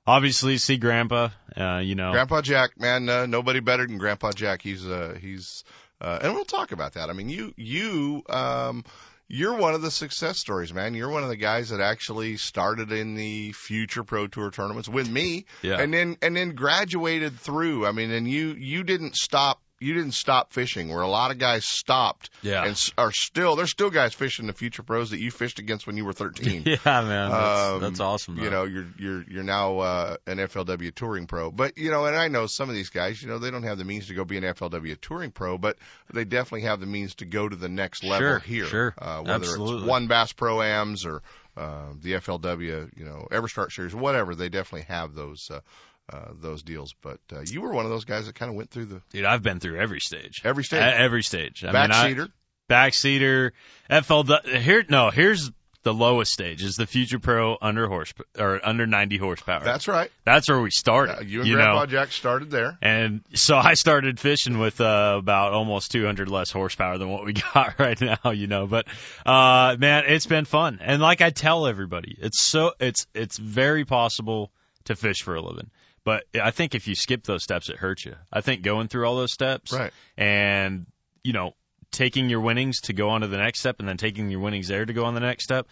obviously see Grandpa. Uh, you know, Grandpa Jack, man, uh, nobody better than Grandpa Jack. He's uh he's uh and we'll talk about that. I mean, you you um you're one of the success stories, man. You're one of the guys that actually started in the future pro tour tournaments with me Yeah. and then and then graduated through. I mean, and you you didn't stop you didn't stop fishing where a lot of guys stopped Yeah. and are still there's still guys fishing the future pros that you fished against when you were 13. yeah, man, that's, Um, that's awesome. You though. know, you're you're you're now uh, an FLW touring pro, but you know, and I know some of these guys, you know, they don't have the means to go be an FLW touring pro, but they definitely have the means to go to the next level Sure, here. sure. Uh, whether Absolutely. it's WON Bass Pro Ams or uh, the FLW, you know, EverStart Series, whatever, they definitely have those. Uh, uh, those deals, but uh, you were one of those guys that kind of went through the dude, I've been through every stage. every stage. At every stage. I mean, I, Backseater, backseater, FLW. Here, no, here's the lowest stage is the Future Pro under horse or under 90 horsepower. that's right. that's where we started. Uh, you and you Grandpa know, Jack started there. And so I started fishing with uh, about almost 200 less horsepower than what we got right now, you know. But uh, man, it's been fun. And like I tell everybody, it's so it's it's very possible to fish for a living. But I think if you skip those steps, it hurts you. I think going through all those steps Right. and you know taking your winnings to go on to the next step, and then taking your winnings there to go on the next step.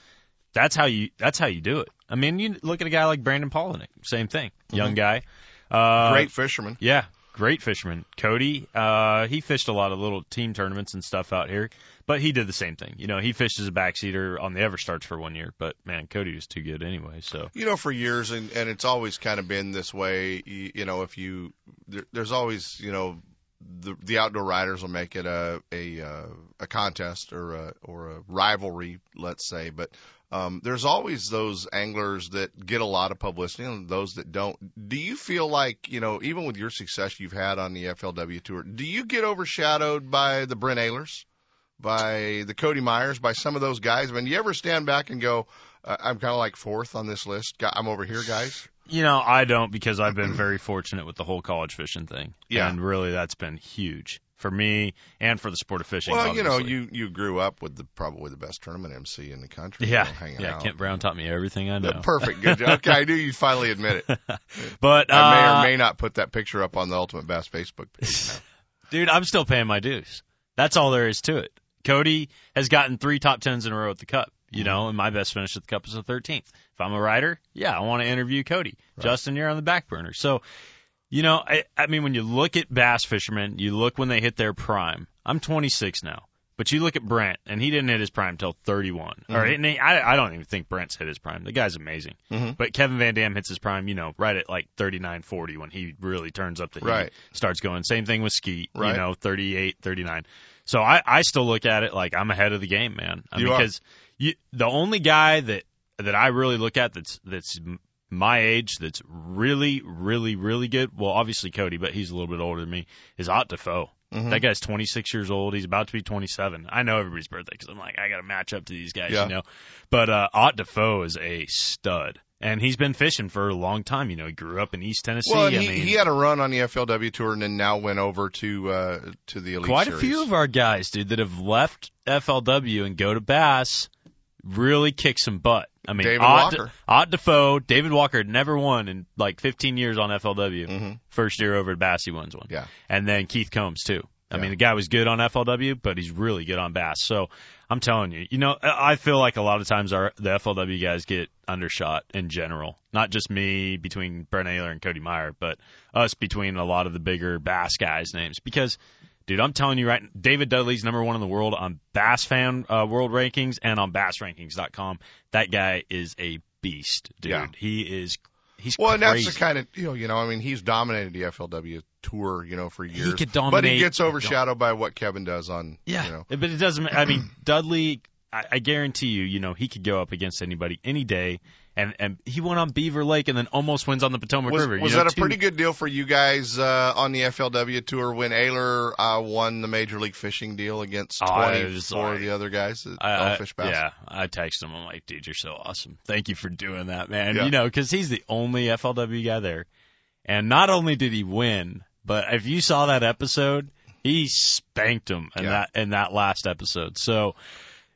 That's how you. That's how you do it. I mean, you look at a guy like Brandon Palaniuk, same thing, young guy. Uh, Great fisherman. yeah, great fisherman. Cody, uh, he fished a lot of little team tournaments and stuff out here, but he did the same thing. You know, he fished as a backseater on the EverStarts for one year, but man, Cody was too good anyway. So you know, for years, and and it's always kind of been this way. You, you know, if you there, there's always you know the the outdoor riders will make it a a uh, a contest or a or a rivalry, let's say, but. Um, there's always those anglers that get a lot of publicity and those that don't. Do you feel like, you know, even with your success you've had on the FLW tour, do you get overshadowed by the Brent Ehrlers, by the Cody Meyers, by some of those guys? I mean, do you ever stand back and go, uh, I'm kind of like fourth on this list. I'm over here, guys. you know, I don't because I've been very fortunate with the whole college fishing thing. Yeah. and really that's been huge for me and for the sport of fishing. Well, you know, you you grew up with the probably the best tournament MC in the country. yeah, you know, yeah. out. Kent Brown taught me everything I know. Perfect. Good job. Okay, I knew you'd finally admit it. But I may uh, or may not put that picture up on the Ultimate Bass Facebook page. now. dude, I'm still paying my dues. That's all there is to it. Cody has gotten three top tens in a row at the Cup, you know, and my best finish at the Cup is the 13th. If I'm a writer, yeah, I want to interview Cody. Justin, you're on the back burner. So, you know, I, I mean, when you look at bass fishermen, you look when they hit their prime. I'm 26 now. But you look at Brent, and he didn't hit his prime till 31. Or and he, I, I don't even think Brent's hit his prime. The guy's amazing. Mhm. But Kevin Van Dam hits his prime, you know, right at like 39, 40 when he really turns up the heat, Right. starts going. Same thing with Skeet, Right. you know, 38, 39. So I, I still look at it like I'm ahead of the game, man. I You because you, the only guy that that I really look at that's that's my age that's really, really, really good. Well, obviously Cody, but he's a little bit older than me. Is Ott Defoe. Mhm. That guy's 26 years old. He's about to be 27. I know everybody's birthday because I'm like, I got to match up to these guys, Yeah. you know. But uh, Ott Defoe is a stud, and he's been fishing for a long time. You know, he grew up in East Tennessee. Well, and I he, mean, he had a run on the FLW tour and then now went over to uh to the Elite quite Series. a few of our guys, dude, that have left FLW and go to Bass really kick some butt. I mean, David Ott, Walker. Ott Defoe, David Walker had never won in like 15 years on FLW. Mhm. First year over at Bass, he wins one. Yeah. And then Keith Combs too. I mean, the guy was good on FLW, but he's really good on bass. So I'm telling you, you know, I I feel like a lot of times our the FLW guys get undershot in general. Not just me between Brent Ehrler and Cody Meyer, but us between a lot of the bigger bass guys' names. Because, dude, I'm telling you right, David Dudley's number one in the world on Bass Fan uh, World Rankings and on BassRankings.com. That guy is a beast, dude. Yeah. He is. He's Well, and that's the kind of you know, you know, I mean, he's dominated the FLW tour, you know, for years. He could dominate, but he gets overshadowed by what Kevin does on, Yeah, you know. but it doesn't. I mean, Dudley. I, I guarantee you, you know, he could go up against anybody any day, and and he went on Beaver Lake and then almost wins on the Potomac Was, River. you was know, that a two- pretty good deal for you guys uh, on the FLW tour when Ehrler uh, won the Major League Fishing deal against Oh, 24 was of the other guys at I, Fish Bass? yeah, I texted him. I'm like, dude, you're so awesome. Thank you for doing that, man. Yeah. You know, because he's the only FLW guy there, and not only did he win, but if you saw that episode, he spanked him in Yeah. that in that last episode. So,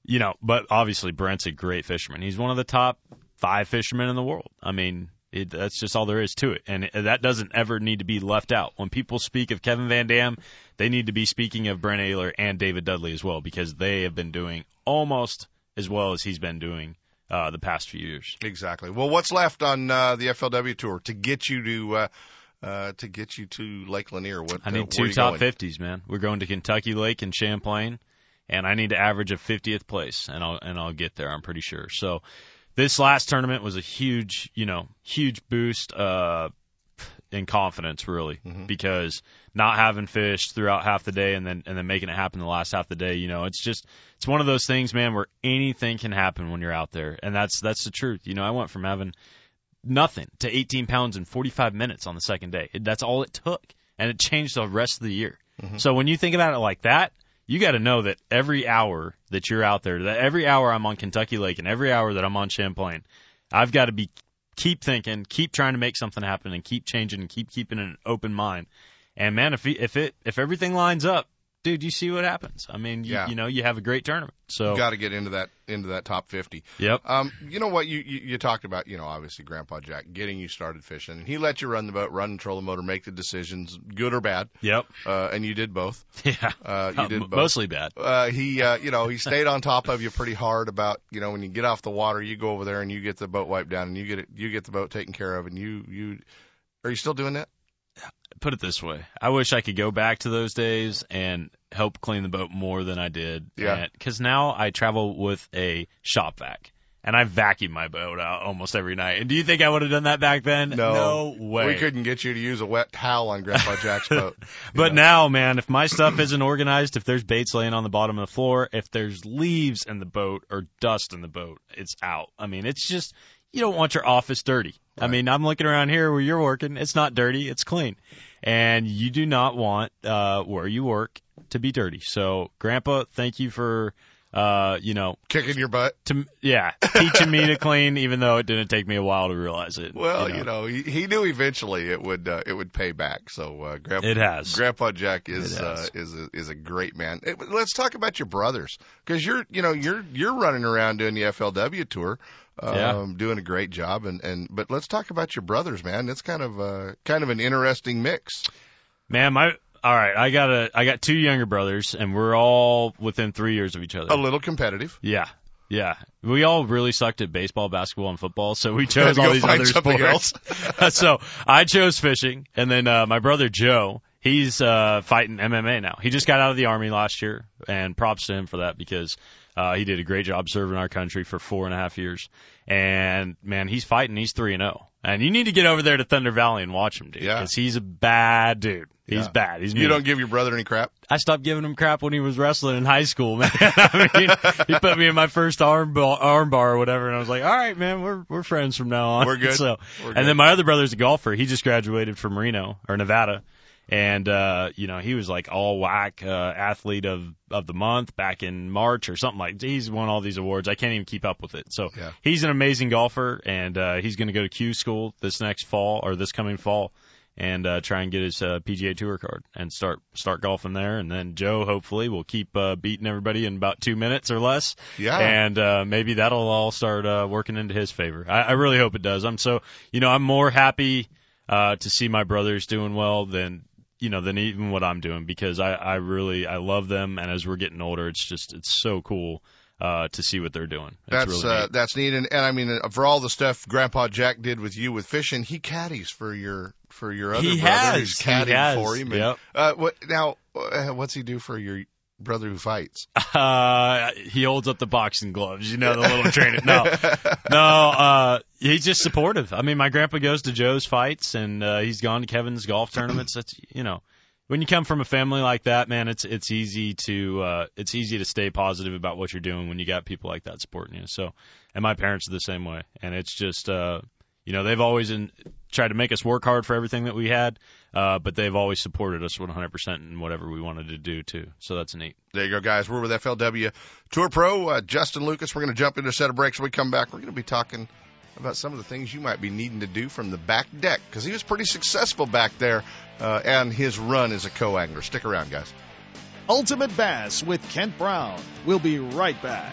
you know, but obviously Brent's a great fisherman. He's one of the top five fishermen in the world. I mean. It, that's just all there is to it, and it, that doesn't ever need to be left out. When people speak of Kevin Van Dam, they need to be speaking of Brent Ehrler and David Dudley as well, because they have been doing almost as well as he's been doing uh, the past few years. Exactly. Well, what's left on uh, the FLW tour to get you to uh, uh, to get you to Lake Lanier? What I uh, need where two top fifties, man. We're going to Kentucky Lake and Champlain, and I need to average a fiftieth place, and I'll and I'll get there. I'm pretty sure. So this last tournament was a huge, you know, huge boost uh, in confidence, really, Mm-hmm. because not having fished throughout half the day and then and then making it happen the last half of the day, you know, it's just it's one of those things, man, where anything can happen when you're out there, and that's that's the truth. You know, I went from having nothing to 18 pounds in 45 minutes on the second day. It, that's all it took, and it changed the rest of the year. So when you think about it like that, you got to know that every hour that you're out there, that every hour I'm on Kentucky Lake and every hour that I'm on Champlain, I've got to be keep thinking, keep trying to make something happen, and keep changing, and keep keeping an open mind. And man, if if it if everything lines up, dude, you see what happens. I mean, you, Yeah. you know, you have a great tournament. So You got to get into that into that top 50. yep, Um, you know what you, you you talked about? You know, obviously Grandpa Jack getting you started fishing. And he let you run the boat, run, control the motor, make the decisions, good or bad. yep, Uh, and you did both. yeah, Uh, you did both. mostly bad. Uh, he, uh, you know, he stayed on top of you pretty hard about, you know, when you get off the water, you go over there and you get the boat wiped down and you get it, you get the boat taken care of and you, you, are you still doing that? Put it this way. I wish I could go back to those days and help clean the boat more than I did. Yeah. Because now I travel with a shop vac. And I vacuum my boat out almost every night. And do you think I would have done that back then? No, way. We couldn't get you to use a wet towel on Grandpa Jack's boat. But know. now, man, if my stuff isn't organized, if there's baits laying on the bottom of the floor, if there's leaves in the boat or dust in the boat, it's out. I mean, it's just you don't want your office dirty. I mean, I'm looking around here where you're working. It's not dirty. It's clean, and you do not want uh, where you work to be dirty. So, Grandpa, thank you for uh, you know, kicking your butt. to yeah, teaching me to clean, even though it didn't take me a while to realize it. Well, you know, he, he knew eventually it would uh, it would pay back. So uh, Grandpa It has. Grandpa Jack is uh, is a, is a great man. Let's talk about your brothers because you're you know you're you're running around doing the FLW tour, um, Yeah. doing a great job. And and but let's talk about your brothers, man. It's kind of uh, kind of an interesting mix. Man, my all right. I got a I got two younger brothers, and we're all within three years of each other. A little competitive. Yeah, yeah. We all really sucked at baseball, basketball, and football, so we chose all these other sports. so I chose fishing, and then uh, my brother Joe, he's uh, fighting MMA now. He just got out of the army last year, and props to him for that because uh, he did a great job serving our country for four and a half years. And man, he's fighting. He's three and zero. And you need to get over there to Thunder Valley and watch him, dude. Yeah. Because he's a bad dude. He's Yeah. bad. He's You don't give your brother any crap. I stopped giving him crap when he was wrestling in high school, man. I mean, he put me in my first arm bar, arm bar or whatever, and I was like, "All right, man, we're we're friends from now on." We're good. So, We're good. and then my other brother's a golfer. He just graduated from Reno or Nevada, and uh, you know he was like all whack uh, athlete of of the month back in March or something like. He's won all these awards. I can't even keep up with it. So Yeah. he's an amazing golfer, and uh, he's going to go to Q school this next fall or this coming fall and uh, try and get his uh, PGA Tour card and start start golfing there. And then Joe hopefully will keep uh, beating everybody in about two minutes or less. Yeah. And uh, maybe that'll all start uh, working into his favor. I, I really hope it does. I'm so you know I'm more happy uh, to see my brothers doing well than you know than even what I'm doing because I I really I love them and as we're getting older it's just it's so cool uh to see what they're doing. It's That's really uh, that's neat, and, and I mean, uh, for all the stuff Grandpa Jack did with you with fishing, he caddies for your for your other He brother. has. He's He caddying has. for him. and, Yep. Uh, what now? Uh, what's he do for your brother who fights? Uh, he holds up the boxing gloves, you know, the little trainer. No, no, uh, he's just supportive. I mean, my grandpa goes to Joe's fights and, uh, he's gone to Kevin's golf tournaments. That's, you know, when you come from a family like that, man, it's, it's easy to, uh, it's easy to stay positive about what you're doing when you got people like that supporting you. So, and my parents are the same way. And it's just, uh, you know, they've always in, tried to make us work hard for everything that we had, uh, but they've always supported us 100% in whatever we wanted to do too. So that's neat. There you go, guys. We're with FLW Tour Pro uh, Justin Lucas. We're going to jump into a set of breaks. When we come back, we're going to be talking about some of the things you might be needing to do from the back deck because he was pretty successful back there uh, and his run as a co-angler. Stick around, guys. Ultimate Bass with Kent Brown. We'll be right back.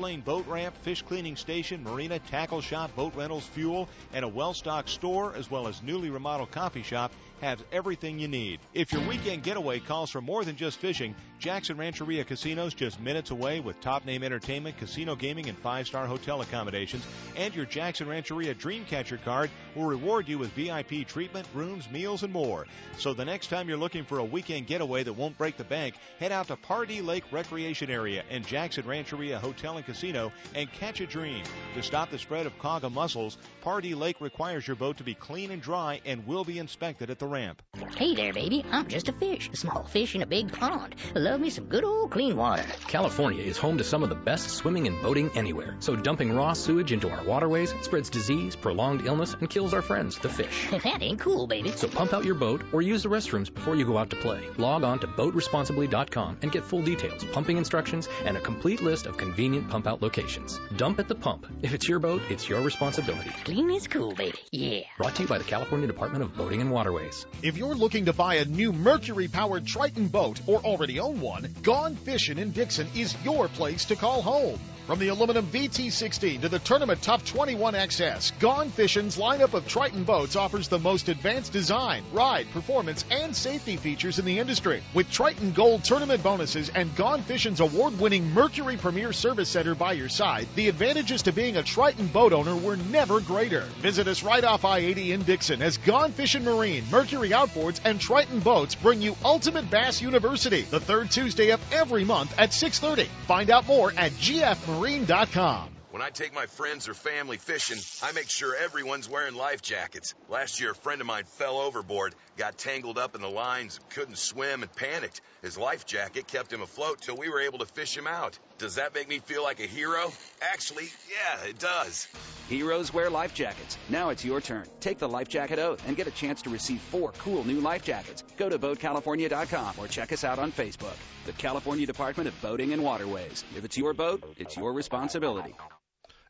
six-lane boat ramp, fish cleaning station, marina, tackle shop, boat rentals, fuel, and a well-stocked store, as well as newly remodeled coffee shop, has everything you need. If your weekend getaway calls for more than just fishing, Jackson Rancheria Casinos just minutes away with top name entertainment, casino gaming, and five star hotel accommodations. And your Jackson Rancheria Dreamcatcher card will reward you with VIP treatment, rooms, meals, and more. So the next time you're looking for a weekend getaway that won't break the bank, head out to Pardee Lake Recreation Area and Jackson Rancheria Hotel and Casino and catch a dream. To stop the spread of quagga mussels, Pardee Lake requires your boat to be clean and dry and will be inspected at the ramp. Hey there, baby. I'm just a fish, a small fish in a big pond. Love me some good old clean water. California is home to some of the best swimming and boating anywhere. So dumping raw sewage into our waterways spreads disease, prolonged illness, and kills our friends, the fish. that ain't cool, baby. So pump out your boat or use the restrooms before you go out to play. Log on to boatresponsibly.com and get full details, pumping instructions, and a complete list of convenient pump out locations. Dump at the pump. If it's your boat, it's your responsibility. Clean is cool, baby. Yeah. Brought to you by the California Department of Boating and Waterways. If you're looking to buy a new Mercury powered Triton boat or already own one, Gone Fishing in Dixon is your place to call home. From the aluminum VT16 to the Tournament Tough 21XS, Gone Fishing's lineup of Triton boats offers the most advanced design, ride, performance, and safety features in the industry. With Triton Gold tournament bonuses and Gone Fishing's award-winning Mercury Premier Service Center by your side, the advantages to being a Triton boat owner were never greater. Visit us right off I-80 in Dixon as Gone Fishing Marine, Mercury Outboards, and Triton Boats bring you Ultimate Bass University the third Tuesday of every month at 6:30. Find out more at gfmarine.com. When I take my friends or family fishing, I make sure everyone's wearing life jackets. Last year, a friend of mine fell overboard, got tangled up in the lines, couldn't swim, and panicked. His life jacket kept him afloat till we were able to fish him out. Does that make me feel like a hero? Actually, yeah, it does. Heroes wear life jackets. Now it's your turn. Take the life jacket oath and get a chance to receive four cool new life jackets. Go to BoatCalifornia.com or check us out on Facebook. The California Department of Boating and Waterways. If it's your boat, it's your responsibility.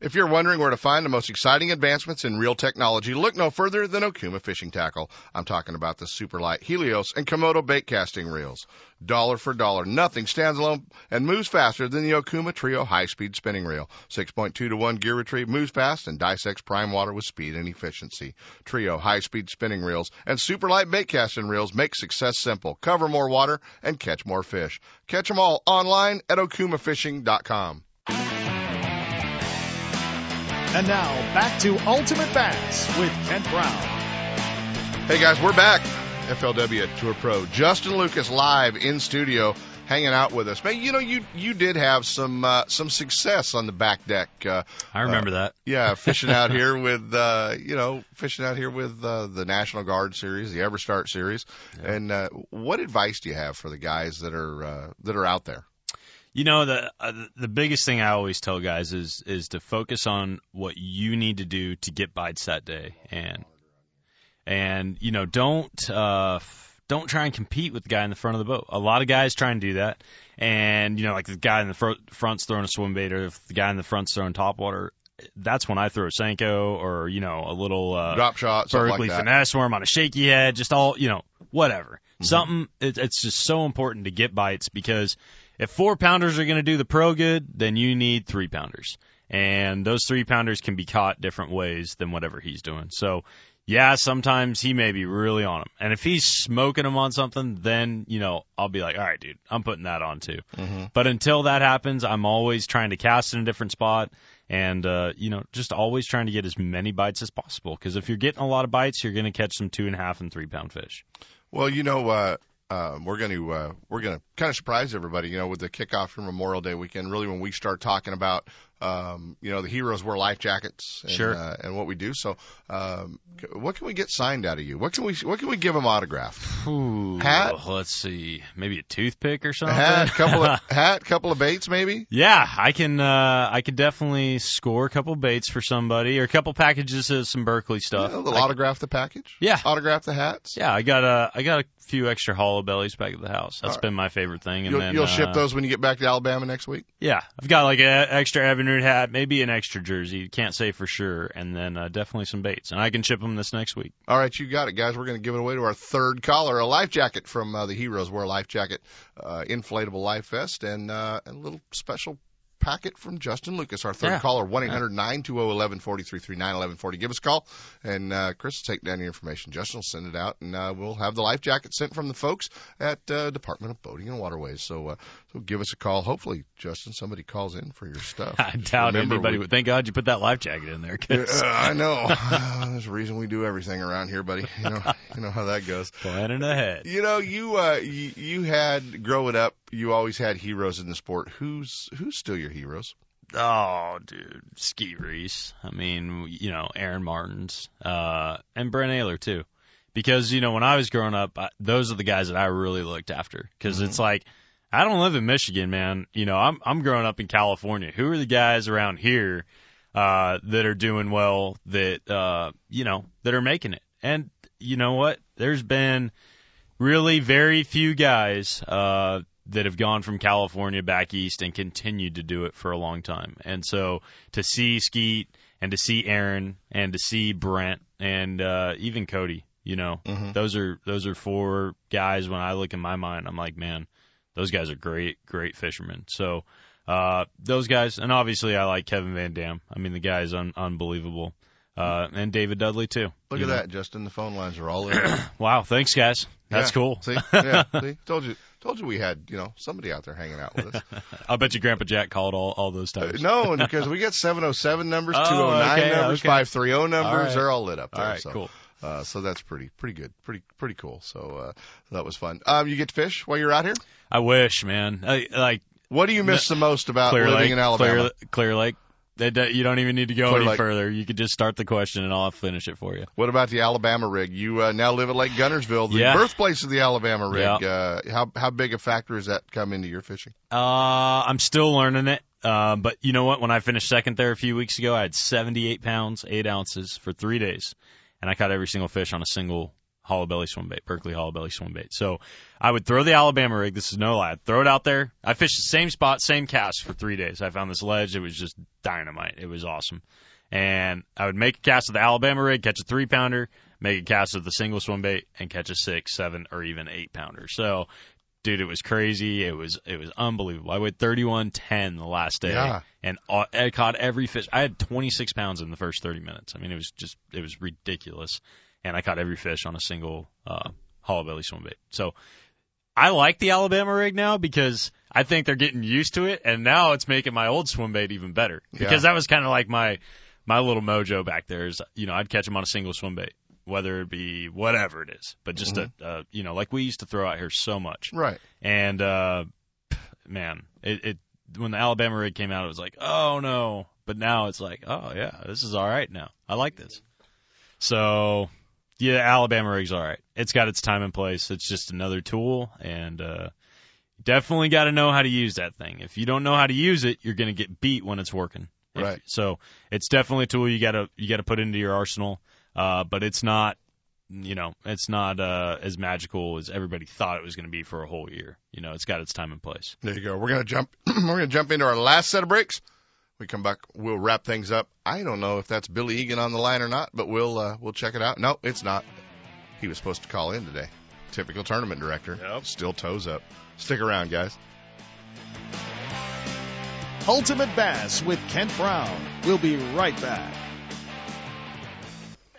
If you're wondering where to find the most exciting advancements in reel technology, look no further than Okuma Fishing Tackle. I'm talking about the Superlight Helios and Komodo bait casting reels. Dollar for dollar, nothing stands alone and moves faster than the Okuma Trio high-speed spinning reel. 6.2 to 1 gear retrieve moves fast and dissects prime water with speed and efficiency. Trio high-speed spinning reels and Superlight bait casting reels make success simple. Cover more water and catch more fish. Catch them all online at okumafishing.com. And now back to Ultimate Bass with Kent Brown. Hey guys, we're back. FLW Tour Pro. Justin Lucas live in studio, hanging out with us. Man, you know you you did have some uh, some success on the back deck. Uh, I remember that. Yeah, fishing out here with uh, you know fishing out here with uh, the National Guard series, the EverStart series. Yeah. And uh, what advice do you have for the guys that are uh, that are out there? You know the uh, the biggest thing I always tell guys is is to focus on what you need to do to get bites that day, and and you know don't uh, don't try and compete with the guy in the front of the boat. A lot of guys try and do that, and you know like the guy in the fr- front's throwing a swim bait, or if the guy in the front's throwing top water. That's when I throw a Senko or you know a little uh, drop shot, Berkley like finesse worm on a shaky head, just all you know, whatever. Mm-hmm. Something. It, it's just so important to get bites because if four pounders are going to do the pro good, then you need three pounders, and those three pounders can be caught different ways than whatever he's doing. So. Yeah, sometimes he may be really on him. And if he's smoking him on something, then, you know, I'll be like, all right, dude, I'm putting that on too. Mm-hmm. But until that happens, I'm always trying to cast in a different spot and uh, you know just always trying to get as many bites as possible because if you're getting a lot of bites you're going to catch some two and a half and three pound fish Well, you know, uh, um, we're going to uh, we're going to kind of surprise everybody. You know, with the kickoff for Memorial Day weekend, really when we start talking about um, you know the heroes wear life jackets and, Sure. uh, and what we do. So, um, what can we get signed out of you? What can we what can we give them autographed? Ooh, Hat? let's see maybe a toothpick or something Hat, couple of hat, couple of baits, maybe. yeah i can uh i could definitely score a couple baits for somebody or a couple packages of some berkley stuff You know, they'll I- autograph the package. Yeah. autograph the hats. yeah i got a i got a few extra hollow bellies back at the house That's All right. been my favorite thing and You'll, then you'll uh, ship those when you get back to Alabama next week. Yeah, I've got like an extra Evinrude hat, maybe an extra jersey. Can't say for sure, and then uh, definitely some baits, and I can ship them this next week. All right, you got it, guys. We're going to give it away to our third caller, a life jacket from uh, the Heroes Wear Life Jacket, uh, inflatable life vest, and, uh, and a little special packet from Justin Lucas, our third Yeah. caller, one eight hundred nine two zero eleven forty three three nine eleven forty. Give us a call, and uh, Chris will take down your information. Justin will send it out, and uh, we'll have the life jacket sent from the folks at uh, Department of Boating and Waterways. So, uh, so give us a call. Hopefully, Justin, somebody calls in for your stuff. I doubt Remember, anybody we- would. Thank God you put that life jacket in there. 'cause Uh, I know. There's a reason we do everything around here, buddy. You know, you know how that goes. planning ahead. You know, you uh, you, you had growing up, you always had heroes in the sport. Who's who's still your heroes? Oh, dude, Skeet Reese. I mean, you know, Aaron Martens, uh, and Brent Ehrler too. Because you know, when I was growing up, I, those are the guys that I really looked after. Because it's like, I don't live in Michigan, man. You know, I'm I'm growing up in California. Who are the guys around here uh, that are doing well? That uh, you know, that are making it. And you know what? There's been really very few guys uh, that have gone from California back east and continued to do it for a long time. And so to see Skeet and to see Aaron and to see Brent and uh, even Cody, you know, Mhm. those are those are four guys. When I look in my mind, I'm like, man, those guys are great, great fishermen. So uh, those guys, and obviously I like Kevin Van Dam. I mean, the guy is un- unbelievable. Uh, and David Dudley too. Look at know. that, Justin. The phone lines are all in. Wow, thanks guys. That's Yeah. cool. See, yeah, see, told you, told you we had you know somebody out there hanging out with us. I'll bet you Grandpa Jack called all, all those Uh, times. no, because we got 707 numbers, Oh, 209 okay, numbers, okay. 530 numbers, All right. they're all lit up there. All right, so, cool. Uh, so that's pretty, pretty good, pretty, pretty cool. So uh, that was fun. Um, you get to fish while you're out here. I wish, man. I, like What do you miss the most about Clear living Lake, in Alabama? Clear, Clear Lake. Don't- you don't even need to go Clear any Lake. further. You could just start the question and I'll finish it for you. What about the Alabama rig? You uh, now live at Lake Guntersville, the Yeah. birthplace of the Alabama rig. Yeah. Uh, how how big a factor has that come into your fishing? Uh, I'm still learning it. Uh, but you know what? When I finished second there a few weeks ago, I had 78 pounds, 8 ounces for three days. And I caught every single fish on a single hollow belly swim bait, Berkley hollow belly swim bait. So I would throw the Alabama rig. This is no lie. I'd throw it out there. I fished the same spot, same cast for three days. I found this ledge. It was just dynamite. It was awesome. And I would make a cast of the Alabama rig, catch a three pounder, make a cast of the single swim bait, and catch a six, seven, or even eight pounder. So dude, it was crazy. It was it was unbelievable. I weighed 31.10 the last day, Yeah. and uh, I caught every fish. I had 26 pounds in the first 30 minutes. I mean, it was just it was ridiculous, and I caught every fish on a single uh, hollow belly swim bait. So I like the Alabama rig now because I think they're getting used to it, and now it's making my old swim bait even better. Because that was kind of like my my little mojo back there. Is you know I'd catch them on a single swim bait, whether it be whatever it is, but just a uh, you know like we used to throw out here so much. Right. And uh, man, it, it when the Alabama rig came out, it was like, oh no. But now it's like, oh yeah, this is all right now. I like this. So yeah, Alabama rig's all right. It's got its time and place. It's just another tool, and uh, definitely got to know how to use that thing. If you don't know how to use it, you're gonna get beat when it's working. If- Right. so it's definitely a tool you gotta you gotta put into your arsenal. Uh, but it's not you know, it's not uh, as magical as everybody thought it was going to be for a whole year. You know, it's got its time and place. There you go. We're gonna jump. we're gonna jump into our last set of breaks. We come back. We'll wrap things up. I don't know if that's Billy Egan on the line or not, but we'll uh, we'll check it out. No, it's not. He was supposed to call in today. Typical tournament director. Yep. Still toes up. Stick around, guys. Ultimate Bass with Kent Brown. We'll be right back.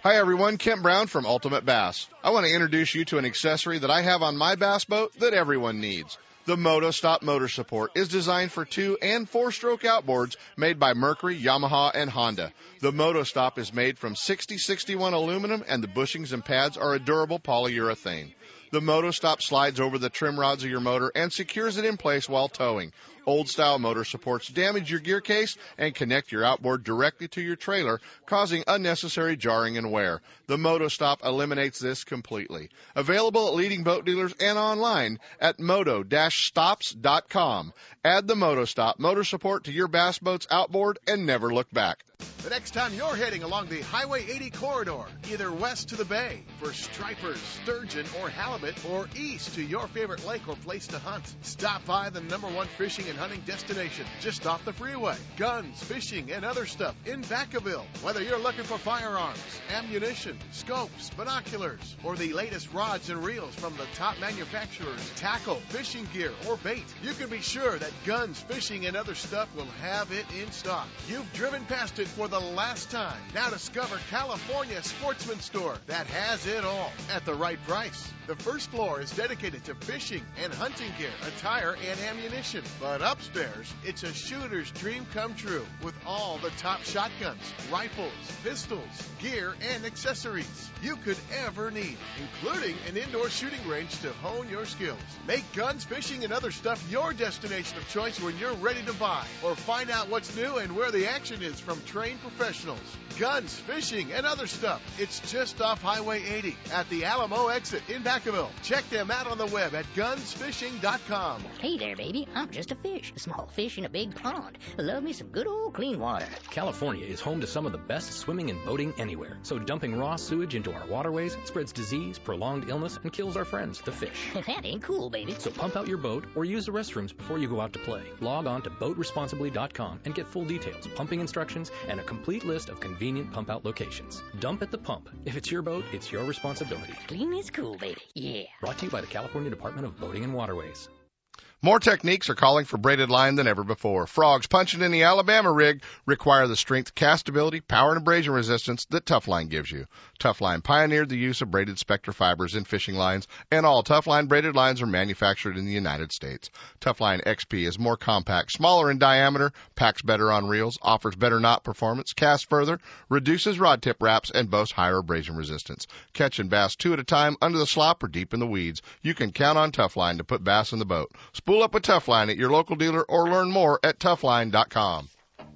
Hi everyone, Kent Brown from Ultimate Bass. I want to introduce you to an accessory that I have on my bass boat that everyone needs. The MotoStop motor support is designed for two and four stroke outboards made by Mercury, Yamaha, and Honda. The MotoStop is made from 6061 aluminum and the bushings and pads are a durable polyurethane. The MotoStop slides over the trim rods of your motor and secures it in place while towing. Old style motor supports damage your gear case and connect your outboard directly to your trailer, causing unnecessary jarring and wear. The MotoStop eliminates this completely. Available at leading boat dealers and online at moto-stops.com. Add the MotoStop motor support to your bass boat's outboard and never look back. The next time you're heading along the Highway 80 corridor, either west to the bay for stripers, sturgeon, or halibut, or east to your favorite lake or place to hunt, stop by the number one fishing and hunting destination just off the freeway. Guns, fishing, and other stuff in Vacaville. Whether you're looking for firearms, ammunition, scopes, binoculars, or the latest rods and reels from the top manufacturers, tackle, fishing gear, or bait, you can be sure that Guns, Fishing, and Other Stuff will have it in stock. You've driven past it for the last time. Now discover California Sportsman Store that has it all at the right price. The first floor is dedicated to fishing and hunting gear, attire, and ammunition. But upstairs, it's a shooter's dream come true with all the top shotguns, rifles, pistols, gear, and accessories you could ever need, including an indoor shooting range to hone your skills. Make guns, fishing, and other stuff your destination of choice when you're ready to buy or find out what's new and where the action is from trained professionals. Guns, fishing, and other stuff. It's just off Highway 80 at the Alamo exit in Vacaville. Check them out on the web at gunsfishing.com. Hey there, baby. I'm just a fish, a small fish in a big pond. Love me some good old clean water. California is home to some of the best swimming and boating anywhere. So dumping raw sewage into our waterways spreads disease, prolonged illness, and kills our friends, the fish. that ain't cool, baby. So pump out your boat or use the restrooms before you go out to play. Log on to boatresponsibly.com and get full details, pumping instructions, and a complete list of convenient pump out locations. Dump at the pump. If it's your boat, it's your responsibility. Clean is cool, baby. Yeah. Brought to you by the California Department of Boating and Waterways. More techniques are calling for braided line than ever before. Frogs punching in the Alabama rig require the strength, castability, power, and abrasion resistance that TUF-Line gives you. TUF-Line pioneered the use of braided Spectra fibers in fishing lines, and all TUF-Line braided lines are manufactured in the United States. TUF-Line XP is more compact, smaller in diameter, packs better on reels, offers better knot performance, casts further, reduces rod tip wraps, and boasts higher abrasion resistance. Catching bass two at a time under the slop or deep in the weeds. You can count on TUF-Line to put bass in the boat. Spool up a TUF-Line at your local dealer or learn more at toughline.com.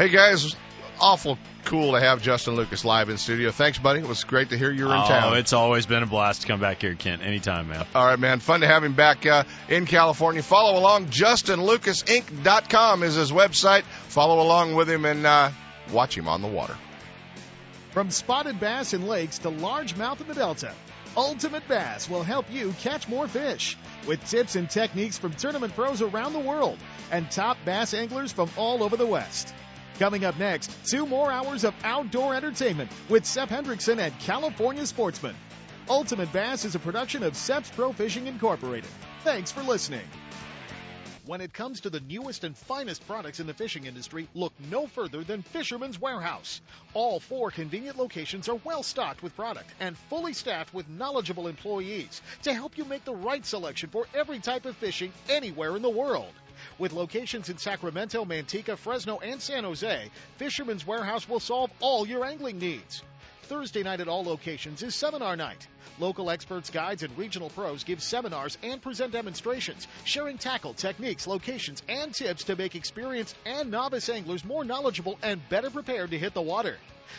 Hey guys, awful cool to have Justin Lucas live in studio. Thanks, buddy. It was great to hear you were in oh, town. it's always been a blast to come back here, Kent. Anytime, man. All right, man. Fun to have him back uh, in California. Follow along. JustinLucasInc.com is his website. Follow along with him and uh, watch him on the water. From spotted bass in lakes to largemouth in the Delta, Ultimate Bass will help you catch more fish with tips and techniques from tournament pros around the world and top bass anglers from all over the West. Coming up next, two more hours of outdoor entertainment with Sep Hendrickson at California Sportsman. Ultimate Bass is a production of Seps Pro Fishing Incorporated. Thanks for listening. When it comes to the newest and finest products in the fishing industry, look no further than Fisherman's Warehouse. All four convenient locations are well stocked with product and fully staffed with knowledgeable employees to help you make the right selection for every type of fishing anywhere in the world. With locations in Sacramento, Manteca, Fresno, and San Jose, Fisherman's Warehouse will solve all your angling needs. Thursday night at all locations is seminar night. Local experts, guides, and regional pros give seminars and present demonstrations, sharing tackle, techniques, locations, and tips to make experienced and novice anglers more knowledgeable and better prepared to hit the water.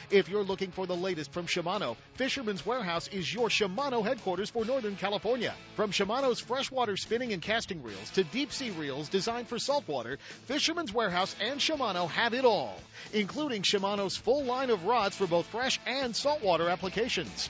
If you're looking for the latest from Shimano, Fisherman's Warehouse is your Shimano headquarters for Northern California. From Shimano's freshwater spinning and casting reels to deep sea reels designed for saltwater, Fisherman's Warehouse and Shimano have it all, including Shimano's full line of rods for both fresh and saltwater applications.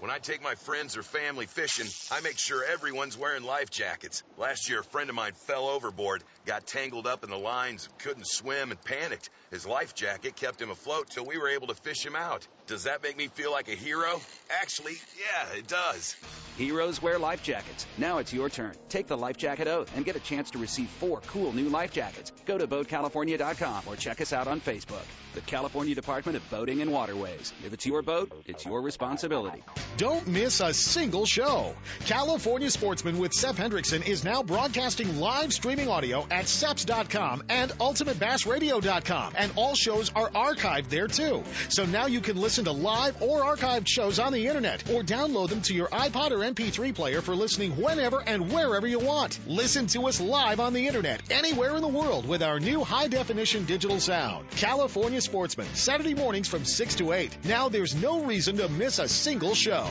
When I take my friends or family fishing, I make sure everyone's wearing life jackets. Last year, a friend of mine fell overboard, got tangled up in the lines, couldn't swim, and panicked. His life jacket kept him afloat till we were able to fish him out. Does that make me feel like a hero? Actually, yeah, it does. Heroes wear life jackets. Now it's your turn. Take the life jacket oath and get a chance to receive four cool new life jackets. Go to BoatCalifornia.com or check us out on Facebook. The California Department of Boating and Waterways. If it's your boat, it's your responsibility. Don't miss a single show. California Sportsman with Seth Hendrickson is now broadcasting live streaming audio at SEPS.com and UltimateBassRadio.com. And all shows are archived there too. So now you can listen to live or archived shows on the internet or download them to your iPod or MP3 player for listening whenever and wherever you want. Listen to us live on the internet anywhere in the world with our new high definition digital sound. California Sportsman, Saturday mornings from 6 to 8. Now there's no reason to miss a single show.